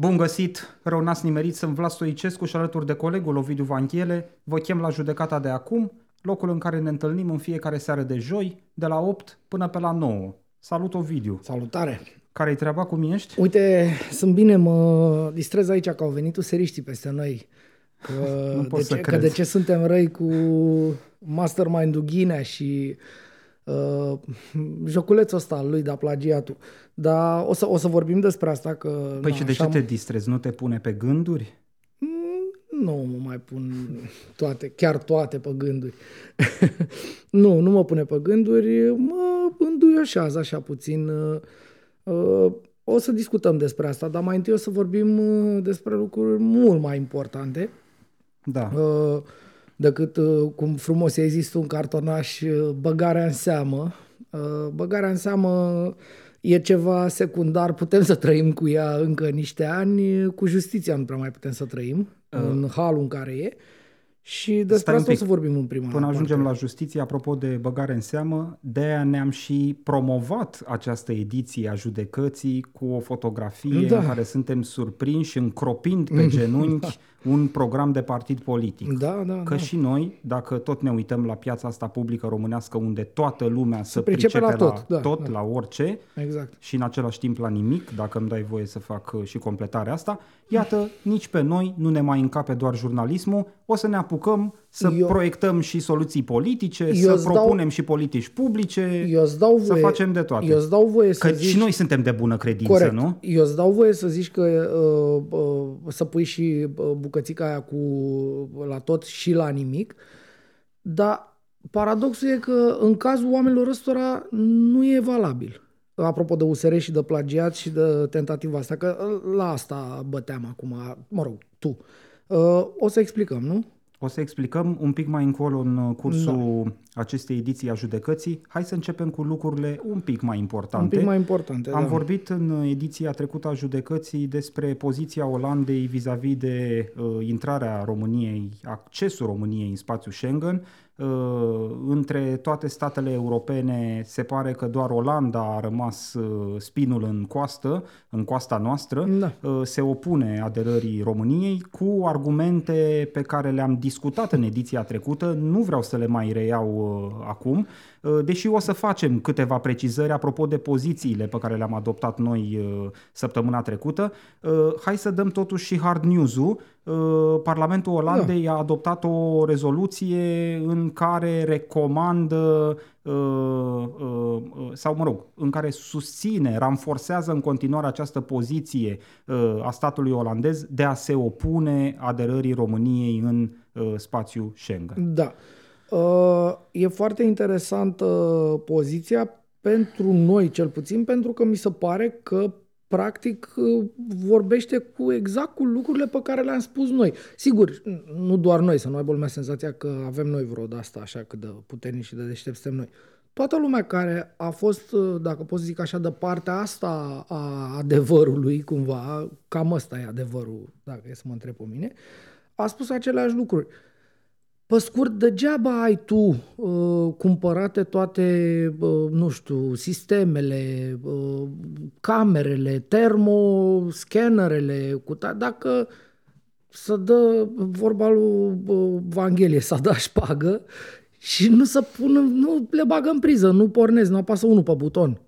Bun găsit, rău n-ați nimerit, sunt Vlad Stoicescu și alături de colegul Ovidiu Vanchiele vă chem la judecata de acum, locul în care ne întâlnim în fiecare seară de joi, de la 8 până pe la 9. Salut Ovidiu! Salutare! Care-i treaba, cum ești? Uite, sunt bine, mă distrez aici că au venit useriștii peste noi. Că, Nu de, pot ce, să că cred. de ce suntem răi cu Mastermind-ul Ghinea și uh, joculețul ăsta al lui, da, plagiatul. Dar o să, o să vorbim despre asta. Că, Păi na, și de ce așa- te distrezi? Nu te pune pe gânduri? Mm, Nu mă mai pun toate, chiar toate pe gânduri. nu, nu mă pune pe gânduri, mă înduioșează așa puțin. uh, uh, O să discutăm despre asta, dar mai întâi o să vorbim uh, despre lucruri mult mai importante Da. uh, decât, uh, cum frumos ai zis tu, un cartonaș, uh, băgarea în seamă. Uh, Băgarea în seamă e ceva secundar, putem să trăim cu ea încă niște ani, cu justiția nu prea mai putem să trăim în halul în care e. Și despre Stai un asta o pic. să vorbim în prima Până ajungem parte. la justiție, apropo de băgare în seamă, de aia ne-am și promovat această ediție a judecății cu o fotografie Da. în care suntem surprinși încropind pe genunchi un program de partid politic. Da, da, Că da. și noi, dacă tot ne uităm la piața asta publică românească unde toată lumea se pricepe pricepe la la tot, da, tot da. la orice Exact. și în același timp la nimic, dacă îmi dai voie să fac uh, și completarea asta, iată, nici pe noi nu ne mai încape doar jurnalismul, o să ne apucăm să Eu- proiectăm și soluții politice, Eu să îți dau- propunem și politici publice, Eu îți dau să voie, facem de toate. Eu îți dau voie să Că zici... și noi suntem de bună credință, Corect. nu? Eu îți dau voie să zici că uh, uh, să pui și uh, bucățica aia cu la tot și la nimic, dar paradoxul e că în cazul oamenilor ăstora nu e valabil. Apropo de USR și de plagiat și de tentativa asta, că uh, la asta băteam acum, mă rog, tu. Uh, o să explicăm, nu? O să explicăm un pic mai încolo în uh, cursul da. acestei ediții a judecății. Hai să începem cu lucrurile un pic mai importante. Un pic mai importante. Am da. vorbit în ediția trecută a judecății despre poziția Olandei vis-a-vis de uh, intrarea României, accesul României în spațiul Schengen. Uh, între toate statele europene se pare că doar Olanda a rămas uh, spinul în coastă, în coasta noastră. Da. Uh, se opune aderării României cu argumente pe care le-am discutat în ediția trecută. Nu vreau să le mai reiau uh, acum, uh, deși o să facem câteva precizări apropo de pozițiile pe care le-am adoptat noi uh, săptămâna trecută. Uh, Hai să dăm totuși și hard news-ul. Uh, Parlamentul Olandei a adoptat o rezoluție în care recomandă uh, uh, uh, sau mă rog, în care susține, ranforsează în continuare această poziție uh, a statului olandez de a se opune aderării României în uh, spațiul Schengen. Da. Uh, E foarte interesantă poziția pentru noi, cel puțin, pentru că mi se pare că practic uh, vorbește cu exact cu lucrurile pe care le-am spus noi. Sigur, nu doar noi, să nu aibă lumea senzația că avem noi vreo de asta așa cât de puternici și de deștept suntem noi. Toată lumea care a fost, uh, dacă pot să zic așa, de partea asta a adevărului, cumva, cam ăsta e adevărul, dacă e să mă întreb pe mine, a spus aceleași lucruri. Pe scurt, degeaba ai tu uh, cumpărate toate, uh, nu știu, sistemele, uh, camerele, termoscanerele, cu ta- dacă să dă vorba lui uh, Vanghelie, să da șpagă și nu să pună, nu le bagă în priză, nu pornesc, nu apasă unul pe buton.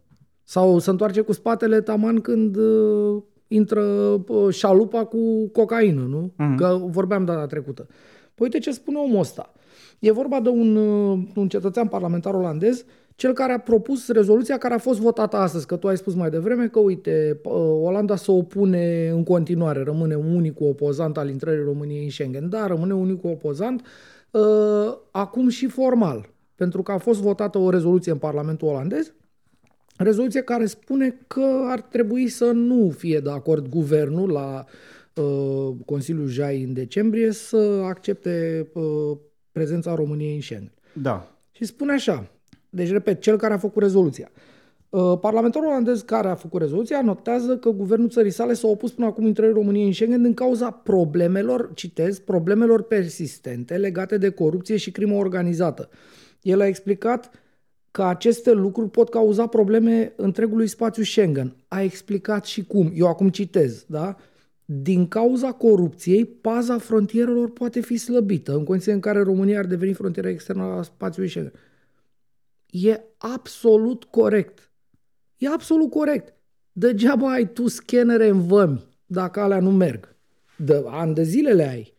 Sau se întoarce cu spatele taman când uh, intră uh, șalupa cu cocaină, nu? Mhm. Că vorbeam data trecută. Păi uite ce spune omul ăsta. E vorba de un, uh, un cetățean parlamentar olandez, cel care a propus rezoluția care a fost votată astăzi, că tu ai spus mai devreme că, uite, uh, Olanda se opune în continuare, rămâne unicul opozant al intrării României în Schengen. Da, rămâne unicul opozant, uh, acum și formal, pentru că a fost votată o rezoluție în Parlamentul olandez, rezoluție care spune că ar trebui să nu fie de acord guvernul la uh, Consiliul Jai în decembrie să accepte uh, prezența României în Schengen. Da. Și spune așa, deci repet, cel care a făcut rezoluția. Uh, Parlamentarul olandez care a făcut rezoluția notează că guvernul țării sale s-a opus până acum intrării României în Schengen din cauza problemelor, citez, problemelor persistente legate de corupție și crimă organizată. El a explicat că aceste lucruri pot cauza probleme întregului spațiu Schengen. A explicat și cum. Eu acum citez, da? Din cauza corupției, paza frontierelor poate fi slăbită, în condiții în care România ar deveni frontiera externă a spațiului Schengen. E absolut corect. E absolut corect. Degeaba ai tu scanere în vămi dacă alea nu merg. De ani de zile le ai.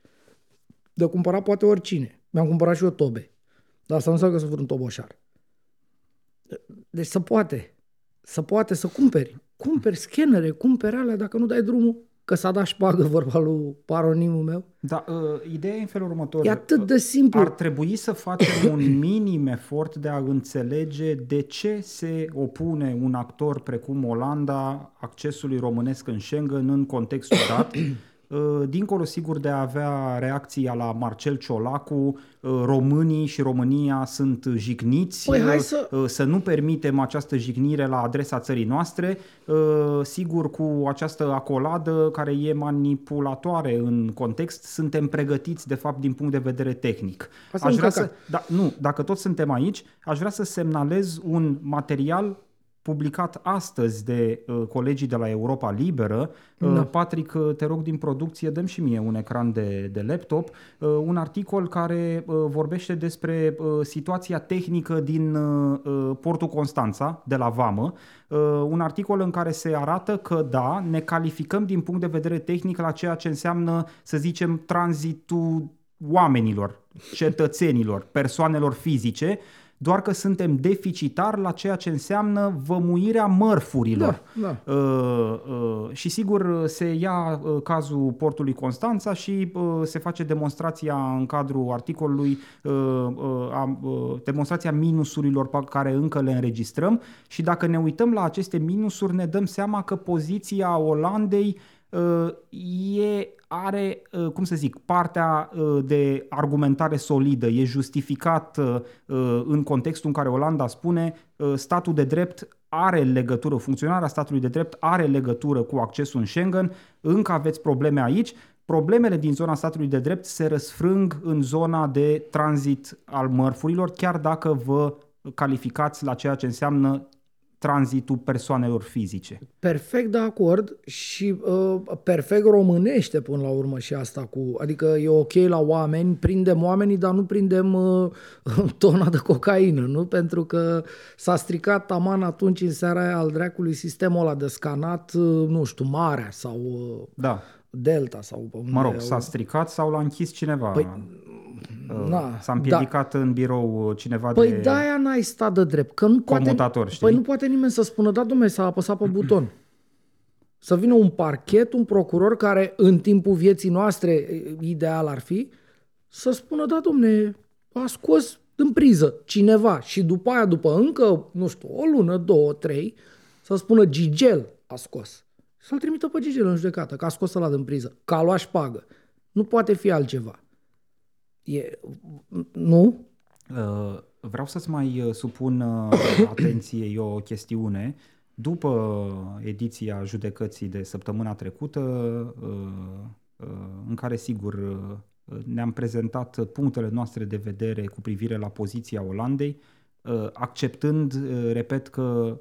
De cumpărat poate oricine. Mi-am cumpărat și eu tobe. Dar asta nu înseamnă că sunt un toboșar. Deci să poate. Să poate să cumperi. Cumperi scanere, cumperi alea dacă nu dai drumul că s-a dat șpagă vorba lui paronimul meu. Da, uh, ideea e în felul următor. E atât de simplu. Ar trebui să facem un minim efort de a înțelege de ce se opune un actor precum Olanda accesului românesc în Schengen în contextul dat Uh, dincolo sigur de a avea reacția la Marcel Ciolacu, uh, românii și România sunt jigniți, păi, hai să... Uh, să nu permitem această jignire la adresa țării noastre, sigur cu această acoladă care e manipulatoare în context, suntem pregătiți de fapt din punct de vedere tehnic. Asta aș vrea să, da, nu, dacă tot suntem aici, aș vrea să semnalez un material publicat astăzi de uh, colegii de la Europa Liberă. Uh, da. Patrick, uh, te rog din producție, dăm și mie un ecran de, de laptop, uh, un articol care uh, vorbește despre uh, situația tehnică din uh, uh, portul Constanța, de la Vamă, uh, un articol în care se arată că, da, ne calificăm din punct de vedere tehnic la ceea ce înseamnă, să zicem, tranzitul oamenilor, cetățenilor, persoanelor fizice, doar că suntem deficitari la ceea ce înseamnă vămuirea mărfurilor. Da, da. Uh, uh, și sigur se ia uh, cazul portului Constanța și uh, se face demonstrația în cadrul articolului, uh, uh, uh, demonstrația minusurilor pe care încă le înregistrăm și dacă ne uităm la aceste minusuri ne dăm seama că poziția Olandei uh, e are, uh, cum să zic, partea uh, de argumentare solidă, e justificat uh, în contextul în care Olanda spune statul de drept are legătură, funcționarea statului de drept are legătură cu accesul în Schengen, încă aveți probleme aici, problemele din zona statului de drept se răsfrâng în zona de tranzit al mărfurilor, chiar dacă vă calificați la ceea ce înseamnă tranzitul persoanelor fizice. Perfect de acord și uh, perfect românește până la urmă și asta cu, adică e ok la oameni, prindem oamenii, dar nu prindem uh, tona de cocaină, nu? Pentru că s-a stricat taman atunci în seara aia al dracului sistemul ăla de scanat, uh, nu știu, Marea sau uh, da. Delta sau... Mă rog, s-a stricat sau l-a închis cineva? Păi, Uh, Na, s-a împiedicat da. în birou uh, cineva păi de Păi de-aia n-ai stat de drept. Că nu comutator, poate, știi? Păi nu poate nimeni să spună, da, domnule, s-a apăsat pe buton. Să vină un parchet, un procuror care în timpul vieții noastre, ideal ar fi, să spună, da, domne, a scos în priză cineva și după aia, după încă, nu știu, o lună, două, trei, să spună Gigel a scos. Să-l trimită pe Gigel în judecată, că a scos ăla din priză, că a luat șpagă. Nu poate fi altceva. E, nu? Uh, vreau să-ți mai uh, supun uh, atenție o chestiune. După ediția judecății de săptămâna trecută, în care, sigur, ne-am prezentat punctele noastre de vedere cu privire la poziția Olandei, acceptând, repet, că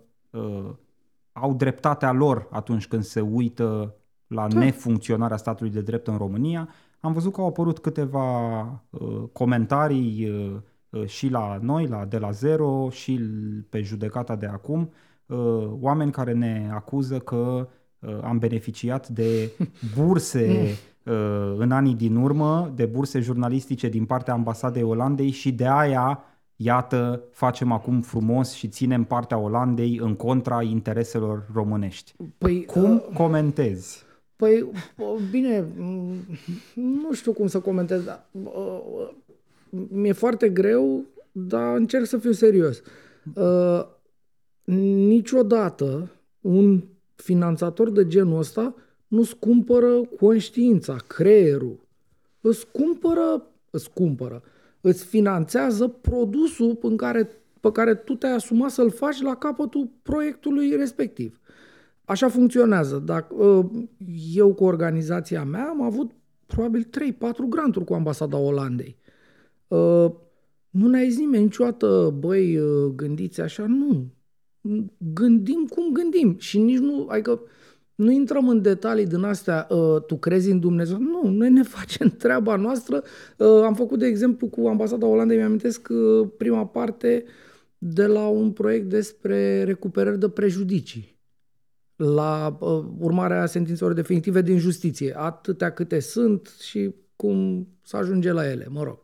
au dreptatea lor atunci când se uită la da. nefuncționarea statului de drept în România, am văzut că au apărut câteva uh, comentarii uh, uh, și la noi, la De la Zero, și pe judecata de acum, uh, oameni care ne acuză că uh, am beneficiat de burse uh, în anii din urmă, de burse jurnalistice din partea ambasadei Olandei și de aia iată, facem acum frumos și ținem partea Olandei în contra intereselor românești. Păi, Cum uh, comentezi? Păi, bine, nu știu cum să comentez, dar mi-e foarte greu, dar încerc să fiu serios. Niciodată un finanțator de genul ăsta nu-ți cumpără conștiința, creierul. Îți cumpără, îți cumpără, îți finanțează produsul în care, pe care tu te-ai asumat să-l faci la capătul proiectului respectiv. Așa funcționează. Dacă, ă, eu cu organizația mea am avut probabil 3-4 granturi cu ambasada Olandei. Ă, nu ne-a zis nimeni niciodată, băi, ă, gândiți așa, nu. Gândim cum gândim și nici nu, adică Nu intrăm în detalii din astea, uh, tu crezi în Dumnezeu? Nu, noi ne facem treaba noastră. Uh, am făcut, de exemplu, cu ambasada Olandei, mi-amintesc uh, prima parte de la un proiect despre recuperări de prejudicii la uh, urmarea sentințelor definitive din justiție, atâtea câte sunt și cum să ajunge la ele, mă rog.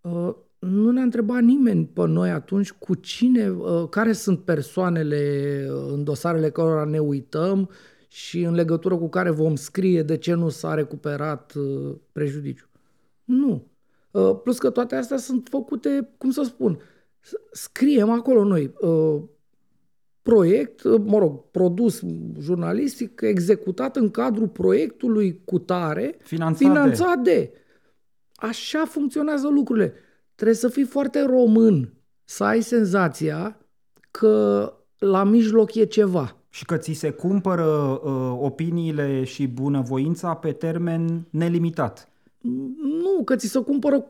Uh, nu ne-a întrebat nimeni pe noi atunci cu cine, uh, care sunt persoanele uh, în dosarele cărora ne uităm și în legătură cu care vom scrie de ce nu s-a recuperat uh, prejudiciu. Nu. Uh, plus că toate astea sunt făcute, cum să spun, scriem acolo noi uh, proiect, mă rog, produs jurnalistic executat în cadrul proiectului cu tare, Finanțat finanțat de. de. Așa funcționează lucrurile. Trebuie să fii foarte român, să ai senzația că la mijloc e ceva. Și că ți se cumpără uh, opiniile și bunăvoința pe termen nelimitat. Nu, că ți se cumpără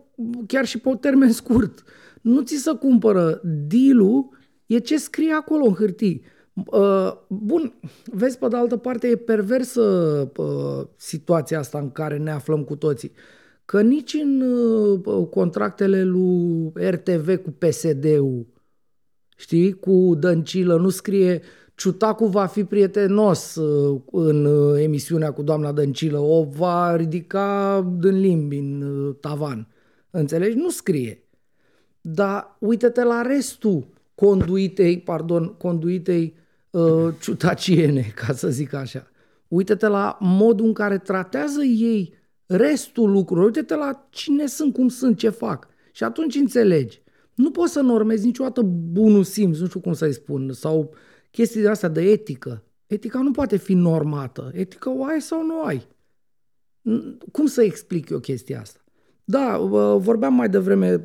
chiar și pe termen scurt. Nu ți se cumpără deal e ce scrie acolo în hârtii. Uh, bun, vezi, pe de altă parte, e perversă uh, situația asta în care ne aflăm cu toții. Că nici în uh, contractele lui RTV cu PSD-ul, știi, cu Dăncilă, nu scrie Ciutacu va fi prietenos uh, în uh, emisiunea cu doamna Dăncilă, o va ridica din limbi în uh, tavan. Înțelegi? Nu scrie. Dar uite-te la restul conduitei, pardon, conduitei uh, ciutaciene, ca să zic așa. Uite-te la modul în care tratează ei restul lucrurilor. Uite-te la cine sunt, cum sunt, ce fac. Și atunci înțelegi. Nu poți să normezi niciodată bunul simț, nu știu cum să-i spun, sau chestii de astea de etică. Etica nu poate fi normată. Etica o ai sau nu o ai. Cum să explic eu chestia asta? Da, vorbeam mai devreme,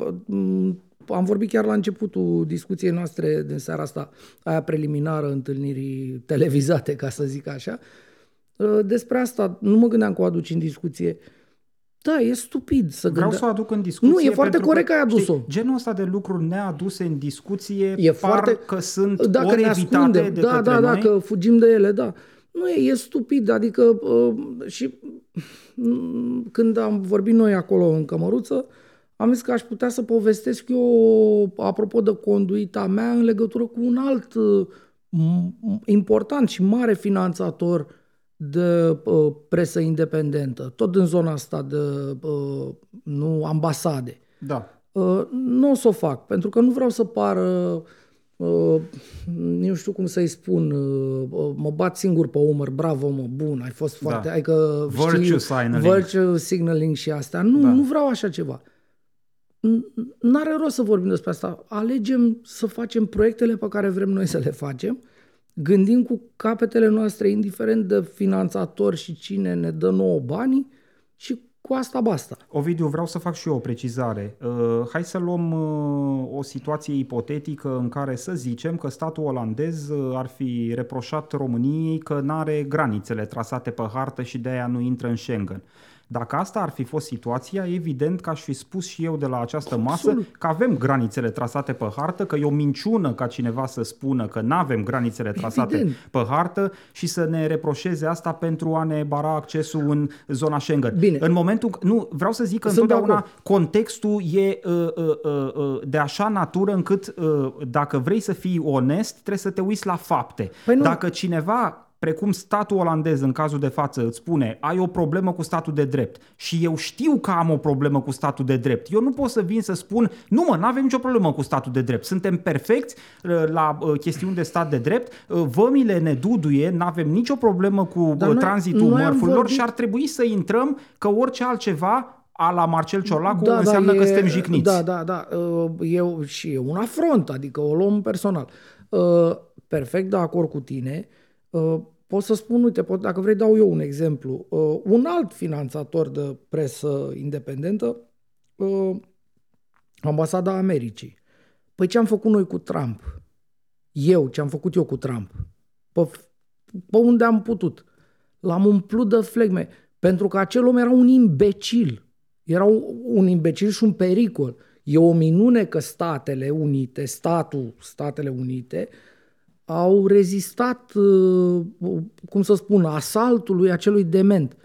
am vorbit chiar la începutul discuției noastre din seara asta, aia preliminară întâlnirii televizate, ca să zic așa. Uh, despre asta nu mă gândeam că o aduci în discuție. Da, e stupid să Vreau gânde... să o aduc în discuție. Nu, e foarte corect că, că ai adus-o. Știi, genul ăsta de lucruri neaduse în discuție e par foarte... că sunt dacă ori ne evitate ascundem, de da, către da, noi. da, că fugim de ele, da. Nu e, e stupid, adică uh, și mm, când am vorbit noi acolo în cămăruță, uh, am zis că aș putea să povestesc eu, apropo de conduita mea, în legătură cu un alt uh, important și mare finanțator de uh, presă independentă, tot în zona asta de uh, nu ambasade. Da. Uh, nu o să o fac, pentru că nu vreau să pară Uh, nu știu cum să-i spun, uh, mă bat singur pe umăr, bravo mă, bun, ai fost foarte, da. ai că Virtue știi, signaling. virtue signaling și astea. Nu, Da. nu vreau așa ceva. N-are rost să vorbim despre asta. Alegem să facem proiectele pe care vrem noi să le facem, gândim cu capetele noastre, indiferent de finanțator și cine ne dă nouă banii și cu asta basta. Ovidiu, vreau să fac și eu o precizare. Uh, hai să luăm uh, o situație ipotetică în care să zicem că statul olandez uh, ar fi reproșat României că nu are granițele trasate pe hartă și de aia nu intră în Schengen. Dacă asta ar fi fost situația, evident că aș fi spus și eu de la această masă Absolut. că avem granițele trasate pe hartă, că e o minciună ca cineva să spună că nu avem granițele trasate Evident. pe hartă și să ne reproșeze asta pentru a ne bara accesul în zona Schengen. Bine. În momentul, nu, vreau să zic că Sunt de întotdeauna acord. contextul e uh, uh, uh, uh, de așa natură încât uh, dacă vrei să fii onest, trebuie să te uiți la fapte. Păi nu. Dacă cineva precum statul olandez în cazul de față îți spune ai o problemă cu statul de drept și eu știu că am o problemă cu statul de drept, eu nu pot să vin să spun nu mă, nu avem nicio problemă cu statul de drept, suntem perfecți uh, la uh, chestiuni de stat de drept, uh, vămile ne duduie, nu avem nicio problemă cu Dar uh, noi- tranzitul noi am mărfurilor vorbit- și ar trebui să intrăm că orice altceva a la Marcel Ciolacu înseamnă că e- suntem jigniți. Da, da, da. Uh, Eu și e un afront, adică o luăm personal. Uh, Perfect de acord cu tine. Uh, Pot să spun, uite, pot, dacă vrei dau eu un exemplu. Uh, Un alt finanțator de presă independentă, uh, Ambasada Americii. Păi ce am făcut noi cu Trump? Eu, ce am făcut eu cu Trump? Pe, pe unde am putut? L-am umplut de flegme. Pentru că acel om era un imbecil. Era un, un imbecil și un pericol. E o minune că Statele Unite, statul Statele Unite, au rezistat, uh, cum să spun, asaltului acelui dement.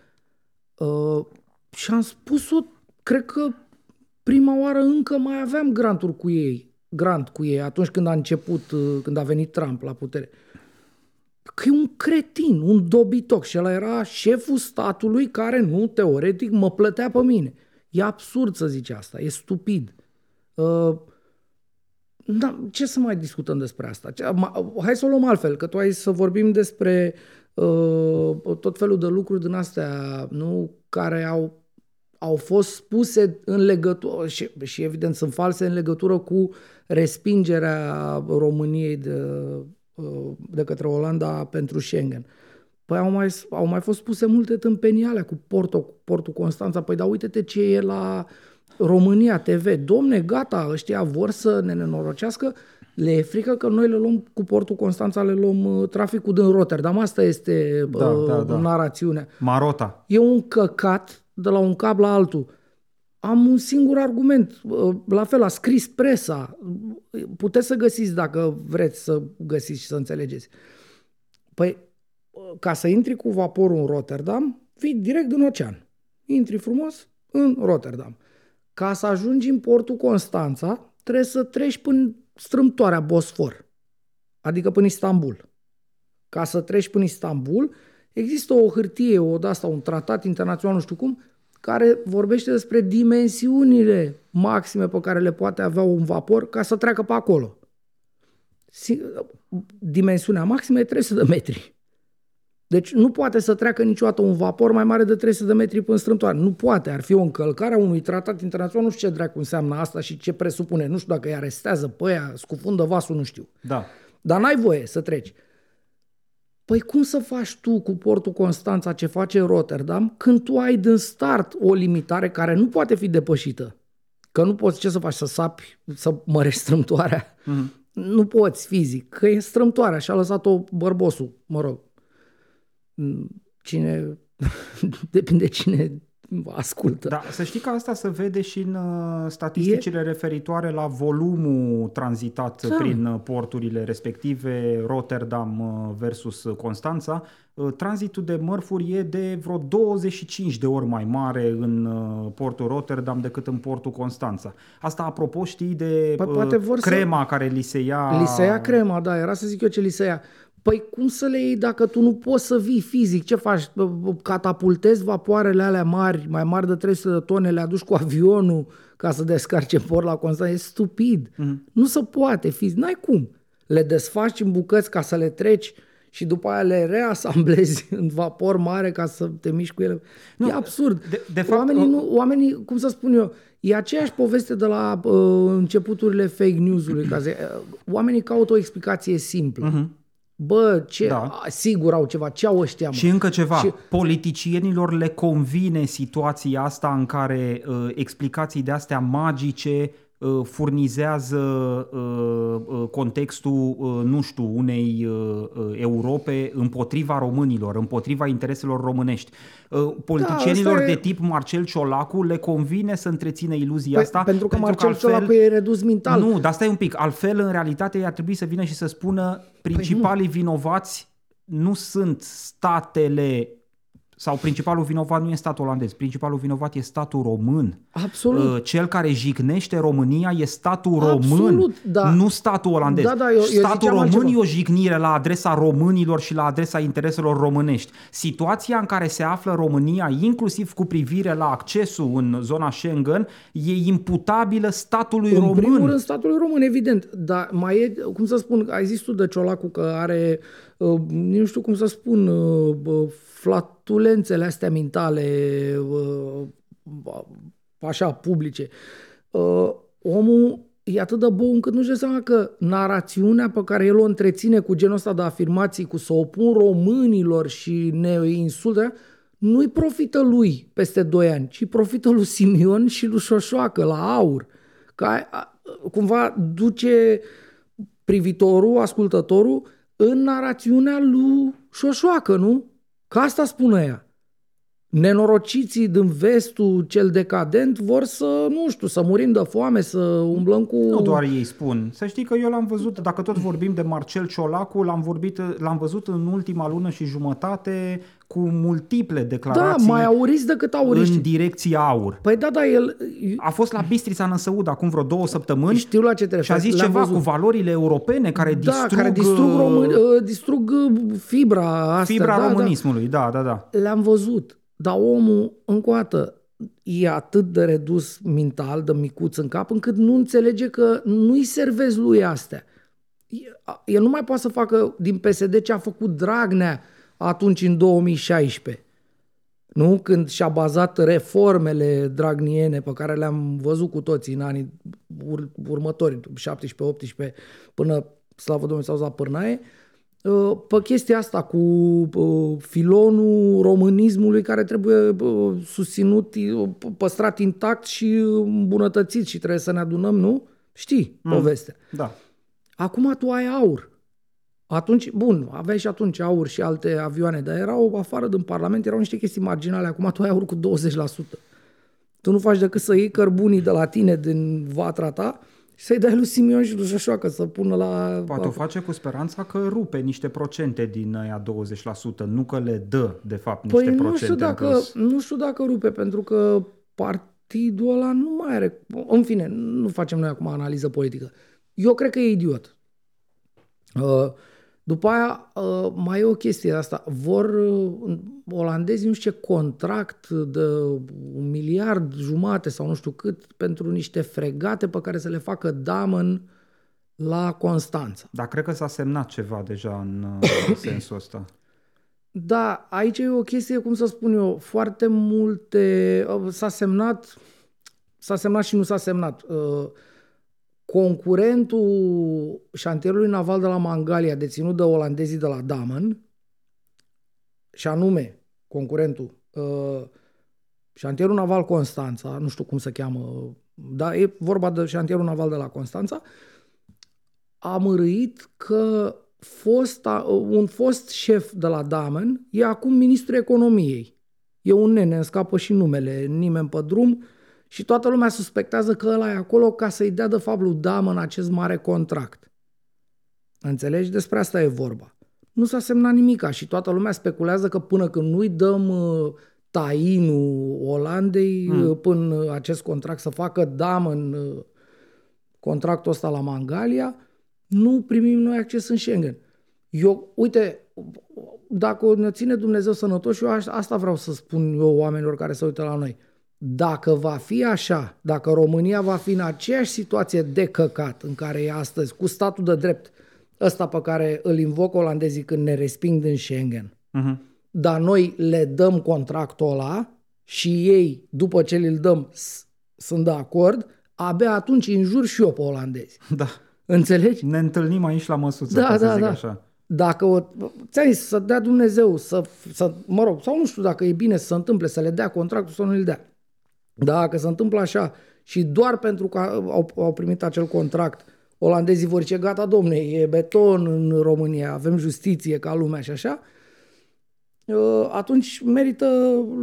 Uh, și am spus-o, cred că prima oară încă mai aveam granturi cu ei, grant cu ei, atunci când a început, uh, când a venit Trump la putere. Că e un cretin, un dobitoc și ăla era șeful statului care, nu, teoretic, mă plătea pe mine. E absurd să zici asta, e stupid. Uh, da, ce să mai discutăm despre asta? Hai să o luăm altfel, că tu ai să vorbim despre uh, tot felul de lucruri din astea, nu, care au au fost spuse în legătură, și, și evident sunt false, în legătură cu respingerea României de, uh, de către Olanda pentru Schengen. Păi au mai, au mai fost spuse multe tâmpeniale cu portul, portul Constanța. Păi da, uite-te ce e la România TV. Domne, gata, ăștia vor să ne nenorocească. Le e frică că noi le luăm cu portul Constanța, le luăm uh, traficul din Rotterdam. Asta este da, uh, da, da. narațiunea. Marota. E un căcat de la un cap la altul. Am un singur argument. La fel, a scris presa. Puteți să găsiți dacă vreți să găsiți și să înțelegeți. Păi, ca să intri cu vaporul în Rotterdam, vii direct din ocean. Intri frumos în Rotterdam. Ca să ajungi în portul Constanța, trebuie să treci până strâmtoarea Bosfor, adică până Istanbul. Ca să treci până Istanbul, Există o hârtie, o de asta, un tratat internațional, nu știu cum, care vorbește despre dimensiunile maxime pe care le poate avea un vapor ca să treacă pe acolo. Dimensiunea maximă e 300 de metri. Deci nu poate să treacă niciodată un vapor mai mare de 300 de metri până strâmtoare. Nu poate. Ar fi o încălcare a unui tratat internațional. Nu știu ce dracu înseamnă asta și ce presupune. Nu știu dacă îi arestează pe aia, scufundă vasul, nu știu. Da. Dar n-ai voie să treci. Păi cum să faci tu cu portul Constanța ce face Rotterdam când tu ai din start o limitare care nu poate fi depășită? Că nu poți ce să faci, să sapi, să mărești strâmtoarea. Mm-hmm. Nu poți fizic, că e strâmtoarea și a lăsat-o bărbosul, mă rog. Cine, depinde cine ascultă. Da, să știi că asta se vede și în uh, statisticile e... referitoare la volumul tranzitat da. prin uh, porturile respective, Rotterdam uh, versus Constanța. Tranzitul de mărfuri e de vreo 25 de ori mai mare în portul Rotterdam decât în portul Constanța. Asta apropo știi de păi, poate vor crema să... care li se ia... Li se ia crema, da, era să zic eu ce li se ia. Păi cum să le iei dacă tu nu poți să vii fizic? Ce faci? Catapultezi vapoarele alea mari, mai mari de 300 de tone, le aduci cu avionul ca să descarce por la constant? E stupid. Mm-hmm. Nu se poate fizic. N-ai cum. Le desfaci în bucăți ca să le treci și după aia le reasamblezi în vapor mare ca să te miști cu ele. Nu, e absurd. De, de fapt, oamenii, nu, oamenii, cum să spun eu, e aceeași poveste de la uh, începuturile fake news-ului. Ca zi, uh, oamenii caută o explicație simplă. Mm-hmm Bă, ce, da. sigur au ceva, ce au ăștia? Mă? Și încă ceva, și... politicienilor le convine situația asta în care uh, explicații de astea magice Uh, furnizează uh, uh, contextul, nu știu, unei Europe împotriva românilor, împotriva intereselor românești. Politicienilor da, de tip Marcel Ciolacu le convine să întrețină iluzia păi, asta. Pentru că pentru Marcel că altfel, Ciolacu e redus mental. Nu, dar stai un pic. Altfel, în realitate, ar trebui să vină și să spună principalii păi vinovați nu sunt statele sau principalul vinovat nu e statul olandez, principalul vinovat e statul român. Absolut. Uh, cel care jignește România e statul Absolut, român, da. nu statul olandez. Da, da, eu, statul eu român e o jignire la adresa românilor și la adresa intereselor românești. Situația în care se află România, inclusiv cu privire la accesul în zona Schengen, e imputabilă statului în român. În primul rând statului român, evident. Dar mai e, cum să spun, ai zis tu de Ciolacu că are, uh, nu știu cum să spun, uh, flatulențele astea mentale, uh, așa, publice. Uh, omul e atât de bun încât nu-și dă seama că narațiunea pe care el o întreține cu genul ăsta de afirmații, cu să opun românilor și ne insultă, nu-i profită lui peste 2 ani, ci profită lui Simion și lui Șoșoacă la aur. Ca cumva duce privitorul, ascultătorul, în narațiunea lui Șoșoacă, nu? Că asta spune ea. Nenorociții din vestul cel decadent vor să, nu știu, să murim de foame, să umblăm cu... Nu doar ei spun. Să știi că eu l-am văzut, dacă tot vorbim de Marcel Ciolacu, l-am, vorbit, l-am văzut în ultima lună și jumătate cu multiple declarații Da, mai auriți decât auriști. în direcția aur. Păi da, da, el... A fost la Bistrița Năsăud acum vreo două săptămâni Știu la ce te și a zis Le-am ceva văzut. cu valorile europene care Da, distrug, care distrug, uh, român, uh, distrug uh, fibra asta. fibra da, românismului. Da, da, da. Da. Le-am văzut. Dar omul, încă o dată, e atât de redus mental, de micuț în cap, încât nu înțelege că nu-i servezi lui astea. El nu mai poate să facă din PSD ce a făcut Dragnea atunci în 2016. Nu? Când și-a bazat reformele dragniene pe care le-am văzut cu toții în anii ur- următori, 17-18, până, slavă Domnului, s-au la pârnaie, uh, pe chestia asta cu uh, filonul românismului care trebuie uh, susținut, uh, păstrat intact și îmbunătățit și trebuie să ne adunăm, nu? Știi mm. povestea. da. Acum tu ai aur. Atunci, bun, aveai și atunci aur și alte avioane, dar erau afară din Parlament, erau niște chestii marginale. Acum tu ai aur cu 20%. Tu nu faci decât să iei cărbunii de la tine din vatra ta și să-i dai lui Simion și lui Șoșoacă să pună la... Poate o face cu speranța că rupe niște procente din aia 20%, nu că le dă, de fapt, niște Păi nu procente știu, în dacă, plus. nu știu dacă rupe, pentru că partidul ăla nu mai are... În fine, nu facem noi acum analiză politică. Eu cred că e idiot. Uh, După aia, uh, mai e o chestie asta. Vor uh, olandezii nu știu ce contract de un miliard jumate sau nu știu cât pentru niște fregate pe care să le facă Damen la Constanța. Dar cred că s-a semnat ceva deja în uh, sensul ăsta. Da, aici e o chestie, cum să spun eu, foarte multe... uh, S-a semnat, s-a semnat și nu s-a semnat. Uh, Concurentul șantierului naval de la Mangalia, deținut de olandezii de la Damen, și anume, concurentul, uh, șantierul naval Constanța, nu știu cum se cheamă, dar e vorba de șantierul naval de la Constanța, a mărâit că fosta, un fost șef de la Damen e acum ministrul economiei. E un nene, îmi scapă și numele, nimeni pe drum și toată lumea suspectează că ăla e acolo ca să-i dea de fapt lui Damen acest mare contract. Înțelegi? Despre asta e vorba. Nu s-a semnat nimica și toată lumea speculează că până când nu-i dăm uh, tainul Olandei mm. până acest contract să facă Damen uh, contractul ăsta la Mangalia, nu primim noi acces în Schengen. Eu, uite, dacă ne ține Dumnezeu sănătos, eu aș- asta vreau să spun eu oamenilor care se uită la noi. Dacă va fi așa, dacă România va fi în aceeași situație de căcat în care e astăzi, cu statul de drept, ăsta pe care îl invocă olandezii când ne resping din Schengen, Uh-huh. dar noi le dăm contractul ăla și ei, după ce îl dăm, s- sunt de acord, abia atunci înjur și eu pe olandezi. Da. Înțelegi? Ne întâlnim aici la măsuță, Da, ca să da, zic da. așa. Dacă o, ți-am zis, să dea Dumnezeu, să, să, mă rog, sau nu știu dacă e bine să se întâmple, să le dea contractul sau nu îl dea. Dacă se întâmplă așa și doar pentru că au, au primit acel contract, olandezii vor zice, gata, domne, e beton în România, avem justiție ca lumea și așa, uh, atunci merită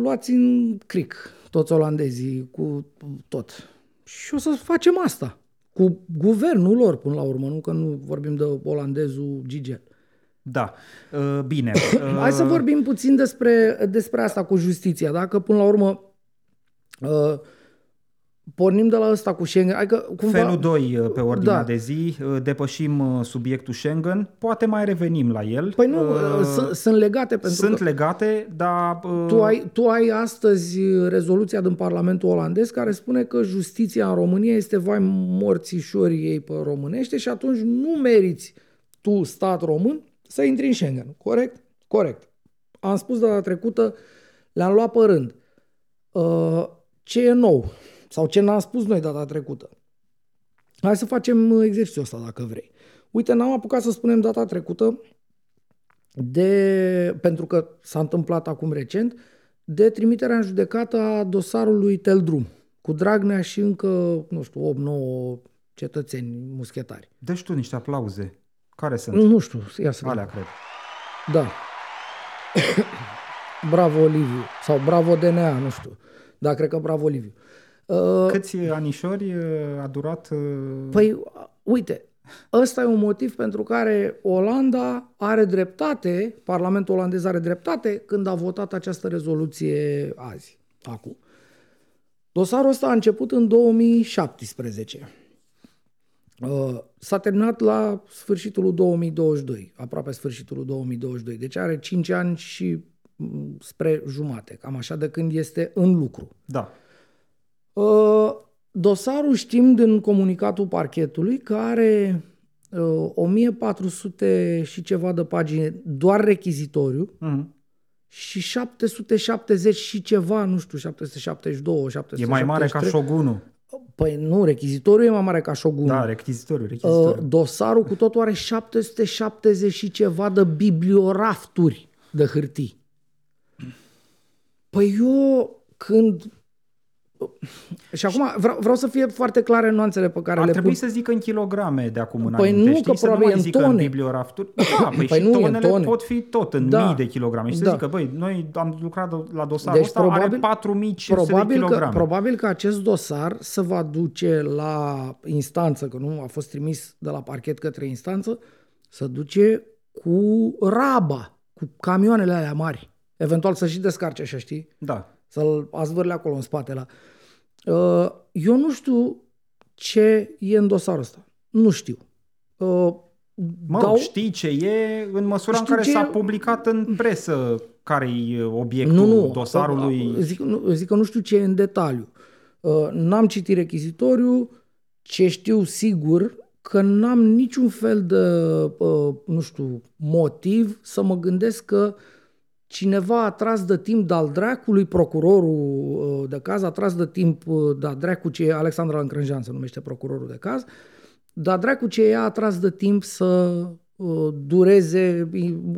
luați în cric toți olandezii cu tot. Și o să facem asta cu guvernul lor până la urmă, nu că nu vorbim de olandezul Gigel. Da. Uh, Bine. Hai să Uh, vorbim puțin despre, despre asta cu justiția, da? Că până la urmă uh, pornim de la ăsta cu Schengen. Adică, cumva, Felul 2 uh, pe ordinea Da. de zi, uh, depășim uh, subiectul Schengen, poate mai revenim la el. Păi nu, Uh, uh, sunt, sunt legate pentru sunt că legate, dar uh, tu ai, tu ai astăzi rezoluția din Parlamentul olandez care spune că justiția în România este vai morțișorii ei pe românește și atunci nu meriți tu, stat român, să intri în Schengen. Corect? Corect. Am spus data trecută, le-am luat pe rând. Uh, ce e nou? Sau ce n-am spus noi data trecută? Hai să facem exercițiul ăsta dacă vrei. Uite, n-am apucat să spunem data trecută de, pentru că s-a întâmplat acum recent, de trimiterea în judecată a dosarului Teldrum, cu Dragnea și încă, nu știu, 8-9 cetățeni muschetari. Deci tu niște aplauze. Care sunt? Nu știu, ia să vedem. Alea, cred. Da. Bravo Liviu sau Bravo DNA, nu știu. Dar cred că Bravo Liviu. Uh, Câți anișori uh, a durat? Uh... Păi, uite, ăsta e un motiv pentru care Olanda are dreptate, Parlamentul olandez are dreptate când a votat această rezoluție azi, acum. Dosarul ăsta a început în 2017. Uh, s-a terminat la sfârșitul 2022, aproape sfârșitul 2022. Deci are 5 ani și mm, spre jumate, cam așa de când este în lucru. Da. Uh, dosarul știm din comunicatul parchetului că are 1400 și ceva de pagini doar rechizitoriu mm-hmm. și 770 și ceva, nu știu, 772, 773. E mai mare ca șogunul. Păi nu, rechizitoriul e mai mare ca șogunul. Da, rechizitoriul, rechizitoriul. Uh, dosarul cu totul are 770 și ceva de bibliorafturi de hârtii. Păi eu când și acum vreau, vreau să fie foarte clare nuanțele pe care Ar le trebui pun. să zic în kilograme de acum păi înainte. nu, știi? că să probabil nu mai în tone. în bibliorafturi. Da, păi, păi și nu, tonele tone. pot fi tot în da. mii de kilograme. Și să da. zică, băi, noi am lucrat la dosarul deci ăsta, probabil, are 4500 probabil de kilograme. Că, probabil că acest dosar se va duce la instanță, că nu a fost trimis de la parchet către instanță, să duce cu raba, cu camioanele alea mari. Eventual să și descarce așa, știi? Da. Să-l azvârle acolo în spate la... Uh, eu nu știu ce e în dosarul ăsta. Nu știu. Uh, mă, dau... știi ce e în măsura în care s-a e... publicat în presă care e obiectul nu, nu, dosarului. Zic, nu, zic că nu știu ce e în detaliu. Uh, n-am citit rechizitoriu, ce știu sigur că n-am niciun fel de, nu știu, motiv să mă gândesc că uh, cineva a tras de timp de-al dracului, procurorul uh, de caz a tras de timp uh, de dracu ce Alexandra Încrânjean se numește procurorul de caz, dar dracu ce ea a tras de timp să uh, dureze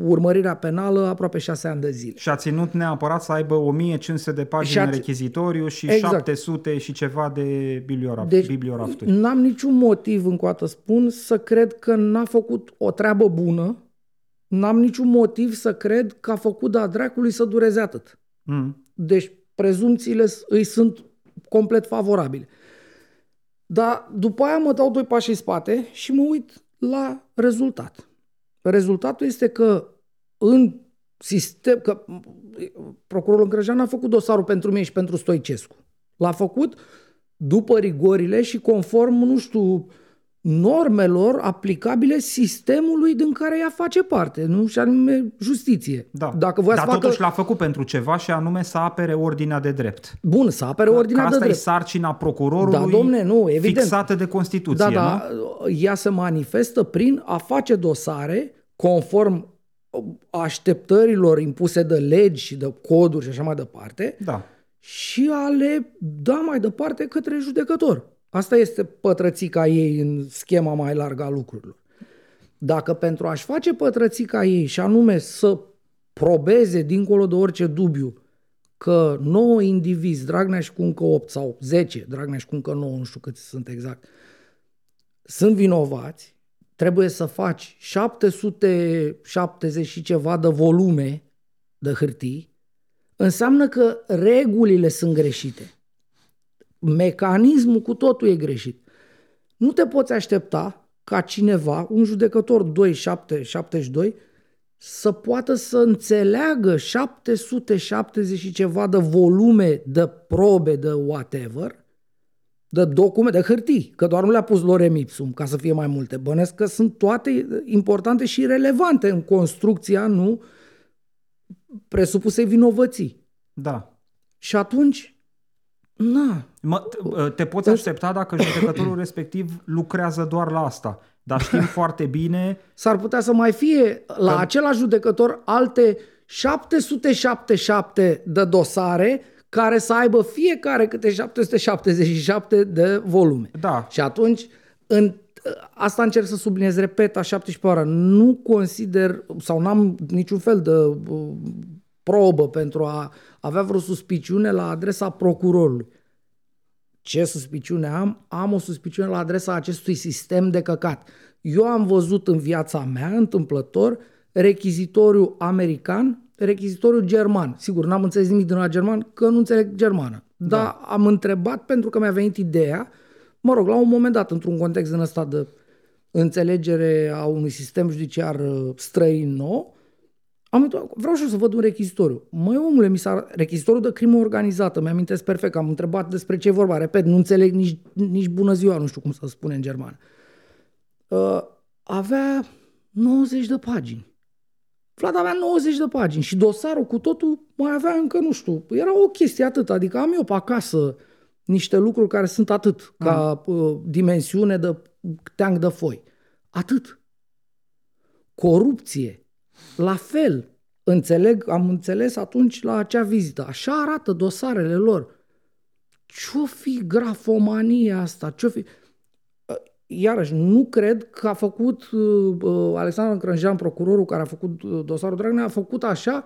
urmărirea penală aproape șase ani de zile. Și a ținut neapărat să aibă 1500 de pagini în rechizitoriu și exact. 700 și ceva de biblioraft, deci, bibliorafturi. N-am niciun motiv, încă o dată spun, să cred că n-a făcut o treabă bună n-am niciun motiv să cred că a făcut de-a dracului să dureze atât. Mm. Deci prezumțiile îi sunt complet favorabile. Dar după aia mă dau doi pași în spate și mă uit la rezultat. Rezultatul este că în sistem, că procurorul Încrăjean a făcut dosarul pentru mine și pentru Stoicescu. L-a făcut după rigorile și conform, nu știu, normelor aplicabile sistemului din care ea face parte, nu? Și anume justiție. Da. Dacă Dar facă... totuși l-a făcut pentru ceva și anume să apere ordinea de drept. Bun, să apere ordinea că de drept. asta e sarcina procurorului da, domne, nu, evident. fixată de Constituție, da, da, nu? Ea se manifestă prin a face dosare conform așteptărilor impuse de legi și de coduri și așa mai departe da. și a le da mai departe către judecător. Asta este pătrățica ei în schema mai largă a lucrurilor. Dacă pentru a-și face pătrățica ei și anume să probeze dincolo de orice dubiu că 9 indivizi, Dragnea și cu încă 8 sau 10, Dragnea și cu încă 9, nu știu câți sunt exact, sunt vinovați, trebuie să faci 770 și ceva de volume de hârtii, înseamnă că regulile sunt greșite mecanismul cu totul e greșit. Nu te poți aștepta ca cineva, un judecător 2772, să poată să înțeleagă 770 și ceva de volume de probe de whatever, de documente, de hârtii, că doar nu le-a pus lorem ipsum ca să fie mai multe. Bănesc că sunt toate importante și relevante în construcția, nu, presupusei vinovății. Da. Și atunci Na. Mă, ă, te poți aștepta dacă judecătorul respectiv lucrează doar la asta. Dar știm foarte bine... S-ar putea să mai fie la că... același judecător alte 777 de dosare care să aibă fiecare câte 777 de volume. Da. Și atunci, în, asta încerc să subliniez, repet, a 17 ore, nu consider sau n-am niciun fel de uh, probă pentru a avea vreo suspiciune la adresa procurorului. Ce suspiciune am? Am o suspiciune la adresa acestui sistem de căcat. Eu am văzut în viața mea, întâmplător, rechizitoriu american, rechizitoriu german. Sigur, n-am înțeles nimic din la german, că nu înțeleg germană. Dar da. am întrebat pentru că mi-a venit ideea, mă rog, la un moment dat, într-un context din ăsta de înțelegere a unui sistem judiciar uh, străin nou, am întrebat, vreau și eu să văd un rechizitoriu. Măi, omule, mi s-a... rechizitoriu de crimă organizată, mi-amintesc perfect, am întrebat despre ce e vorba. Repet, nu înțeleg nici, nici bună ziua, nu știu cum să spune în germană. Uh, avea 90 de pagini. Vlad avea 90 de pagini și dosarul cu totul mai avea încă, nu știu, era o chestie atât, adică am eu pe acasă niște lucruri care sunt atât, mm. ca uh, dimensiune de teanc de foi. Atât. Corupție. La fel. Înțeleg, am înțeles atunci la acea vizită. Așa arată dosarele lor. Ce-o fi grafomania asta? Ce-o fi iarăși, nu cred că a făcut uh, uh, Alexandru Crânjean, procurorul care a făcut uh, dosarul Dragnea, a făcut așa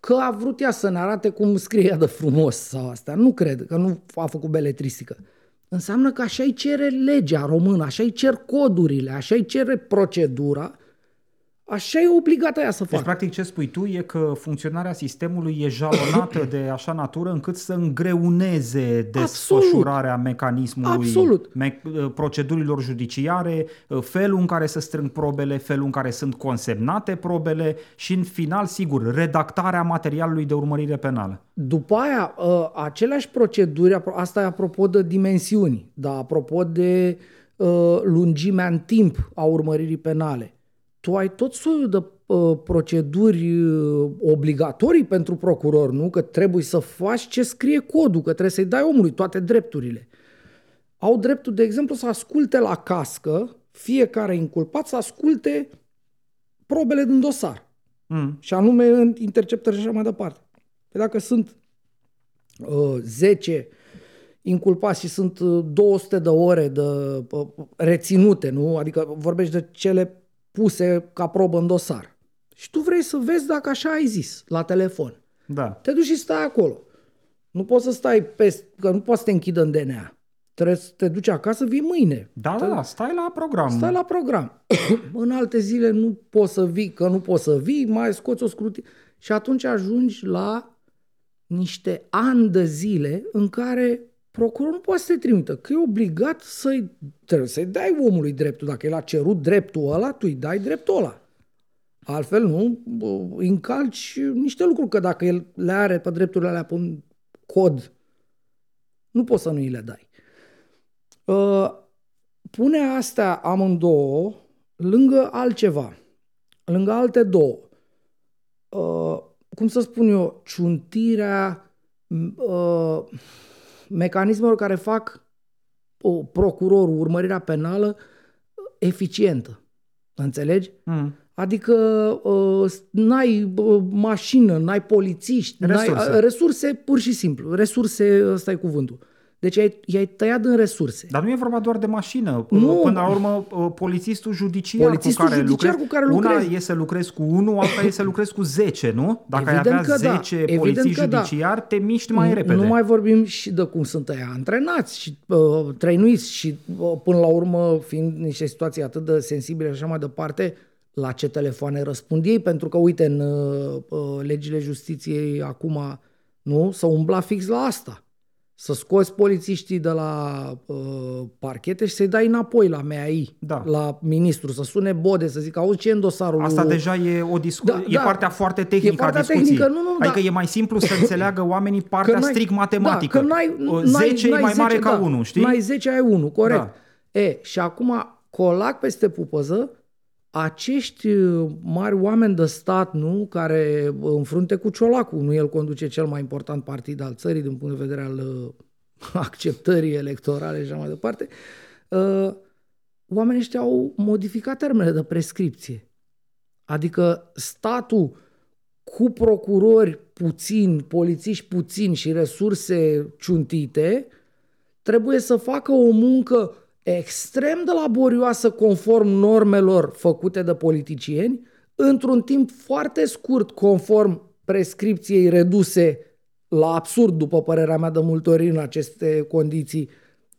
că a vrut ea să ne arate cum scrie de frumos sau asta. Nu cred că nu a făcut beletristică. Înseamnă că așa îi cere legea română, așa îi cer codurile, așa îi cere procedura Așa e obligată ea să deci, facă. Deci, practic, ce spui tu e că funcționarea sistemului e jalonată de așa natură încât să îngreuneze desfășurarea Absolut. mecanismului, Absolut. Me- uh, procedurilor judiciare, uh, felul în care se strâng probele, felul în care sunt consemnate probele și, în final, sigur, redactarea materialului de urmărire penală. După aia, uh, aceleași proceduri, asta e apropo de dimensiuni, dar apropo de lungimea în timp a urmăririi penale tu ai tot soiul de uh, proceduri uh, obligatorii pentru procuror, nu? Că trebuie să faci ce scrie codul, că trebuie să-i dai omului toate drepturile. Au dreptul, de exemplu, să asculte la cască, fiecare inculpat să asculte probele din dosar. Mm. Și anume în interceptări și așa mai departe. Păi dacă sunt uh, 10 inculpați și sunt 200 uh, de ore de uh, reținute, nu? Adică vorbești de cele puse ca probă în dosar. Și tu vrei să vezi dacă așa ai zis la telefon. Da. Te duci și stai acolo. Nu poți să stai pe, că nu poți să te închidă în DNA. Trebuie să te duci acasă, vii mâine. Da, da, da, stai la program. Stai la program. în alte zile nu poți să vii, că nu poți să vii, mai scoți o scrutie. Și atunci ajungi la niște ani de zile în care procurorul nu poate să te trimită, că e obligat să-i, trebuie să-i dai omului dreptul. Dacă el a cerut dreptul ăla, tu îi dai dreptul ăla. Altfel nu, încalci niște lucruri, că dacă el le are pe drepturile alea pe un cod, nu poți să nu îi le dai. Uh, pune astea amândouă lângă altceva, lângă alte două. Uh, cum să spun eu, ciuntirea uh, mecanismelor care fac o, procurorul, urmărirea penală eficientă. Înțelegi? Mm. Adică uh, n-ai uh, mașină, n-ai polițiști, resurse. N-ai, uh, resurse pur și simplu. Resurse, ăsta e cuvântul. Deci i-ai, i-ai tăiat în resurse. Dar nu e vorba doar de mașină. Nu. Până la urmă, uh, polițistul judiciar, polițistul cu, care judiciar lucrezi, cu care lucrezi. Una e să lucrezi cu unul, alta e să lucrezi cu 10, nu? Dacă Evident ai avea 10 da. polițiști da. judiciari, da. te miști mai repede. Nu mai vorbim și de cum sunt ei antrenați și uh, trăinuiți și uh, până la urmă, fiind niște situații atât de sensibile și așa mai departe, la ce telefoane răspund ei, pentru că, uite, în uh, uh legile justiției acum, nu, să umbla fix la asta să scoți polițiștii de la uh, parchete și să-i dai înapoi la MEAI, da. la ministru, să sune Bode, să zică, auzi ce în dosarul... Asta lui... deja e o discuție, da, e da, partea foarte tehnică e partea a discuției. Tehnică, nu, nu, adică da. e mai simplu să înțeleagă oamenii partea strict matematică. Da, că n-ai, 10 n-ai, e mai 10, mare da, ca 1, știi? N-ai 10, ai 1, corect. Da. E, și acum colac peste pupăză acești uh, mari oameni de stat, nu, care uh, în frunte cu Ciolacu, nu el conduce cel mai important partid al țării din punct de vedere al uh, acceptării electorale și așa mai departe, oamenii ăștia au modificat termenele de prescripție. Adică statul cu procurori puțini, polițiști puțini și resurse ciuntite, trebuie să facă o muncă extrem de laborioasă conform normelor făcute de politicieni, într-un timp foarte scurt conform prescripției reduse la absurd, după părerea mea de multe ori în aceste condiții,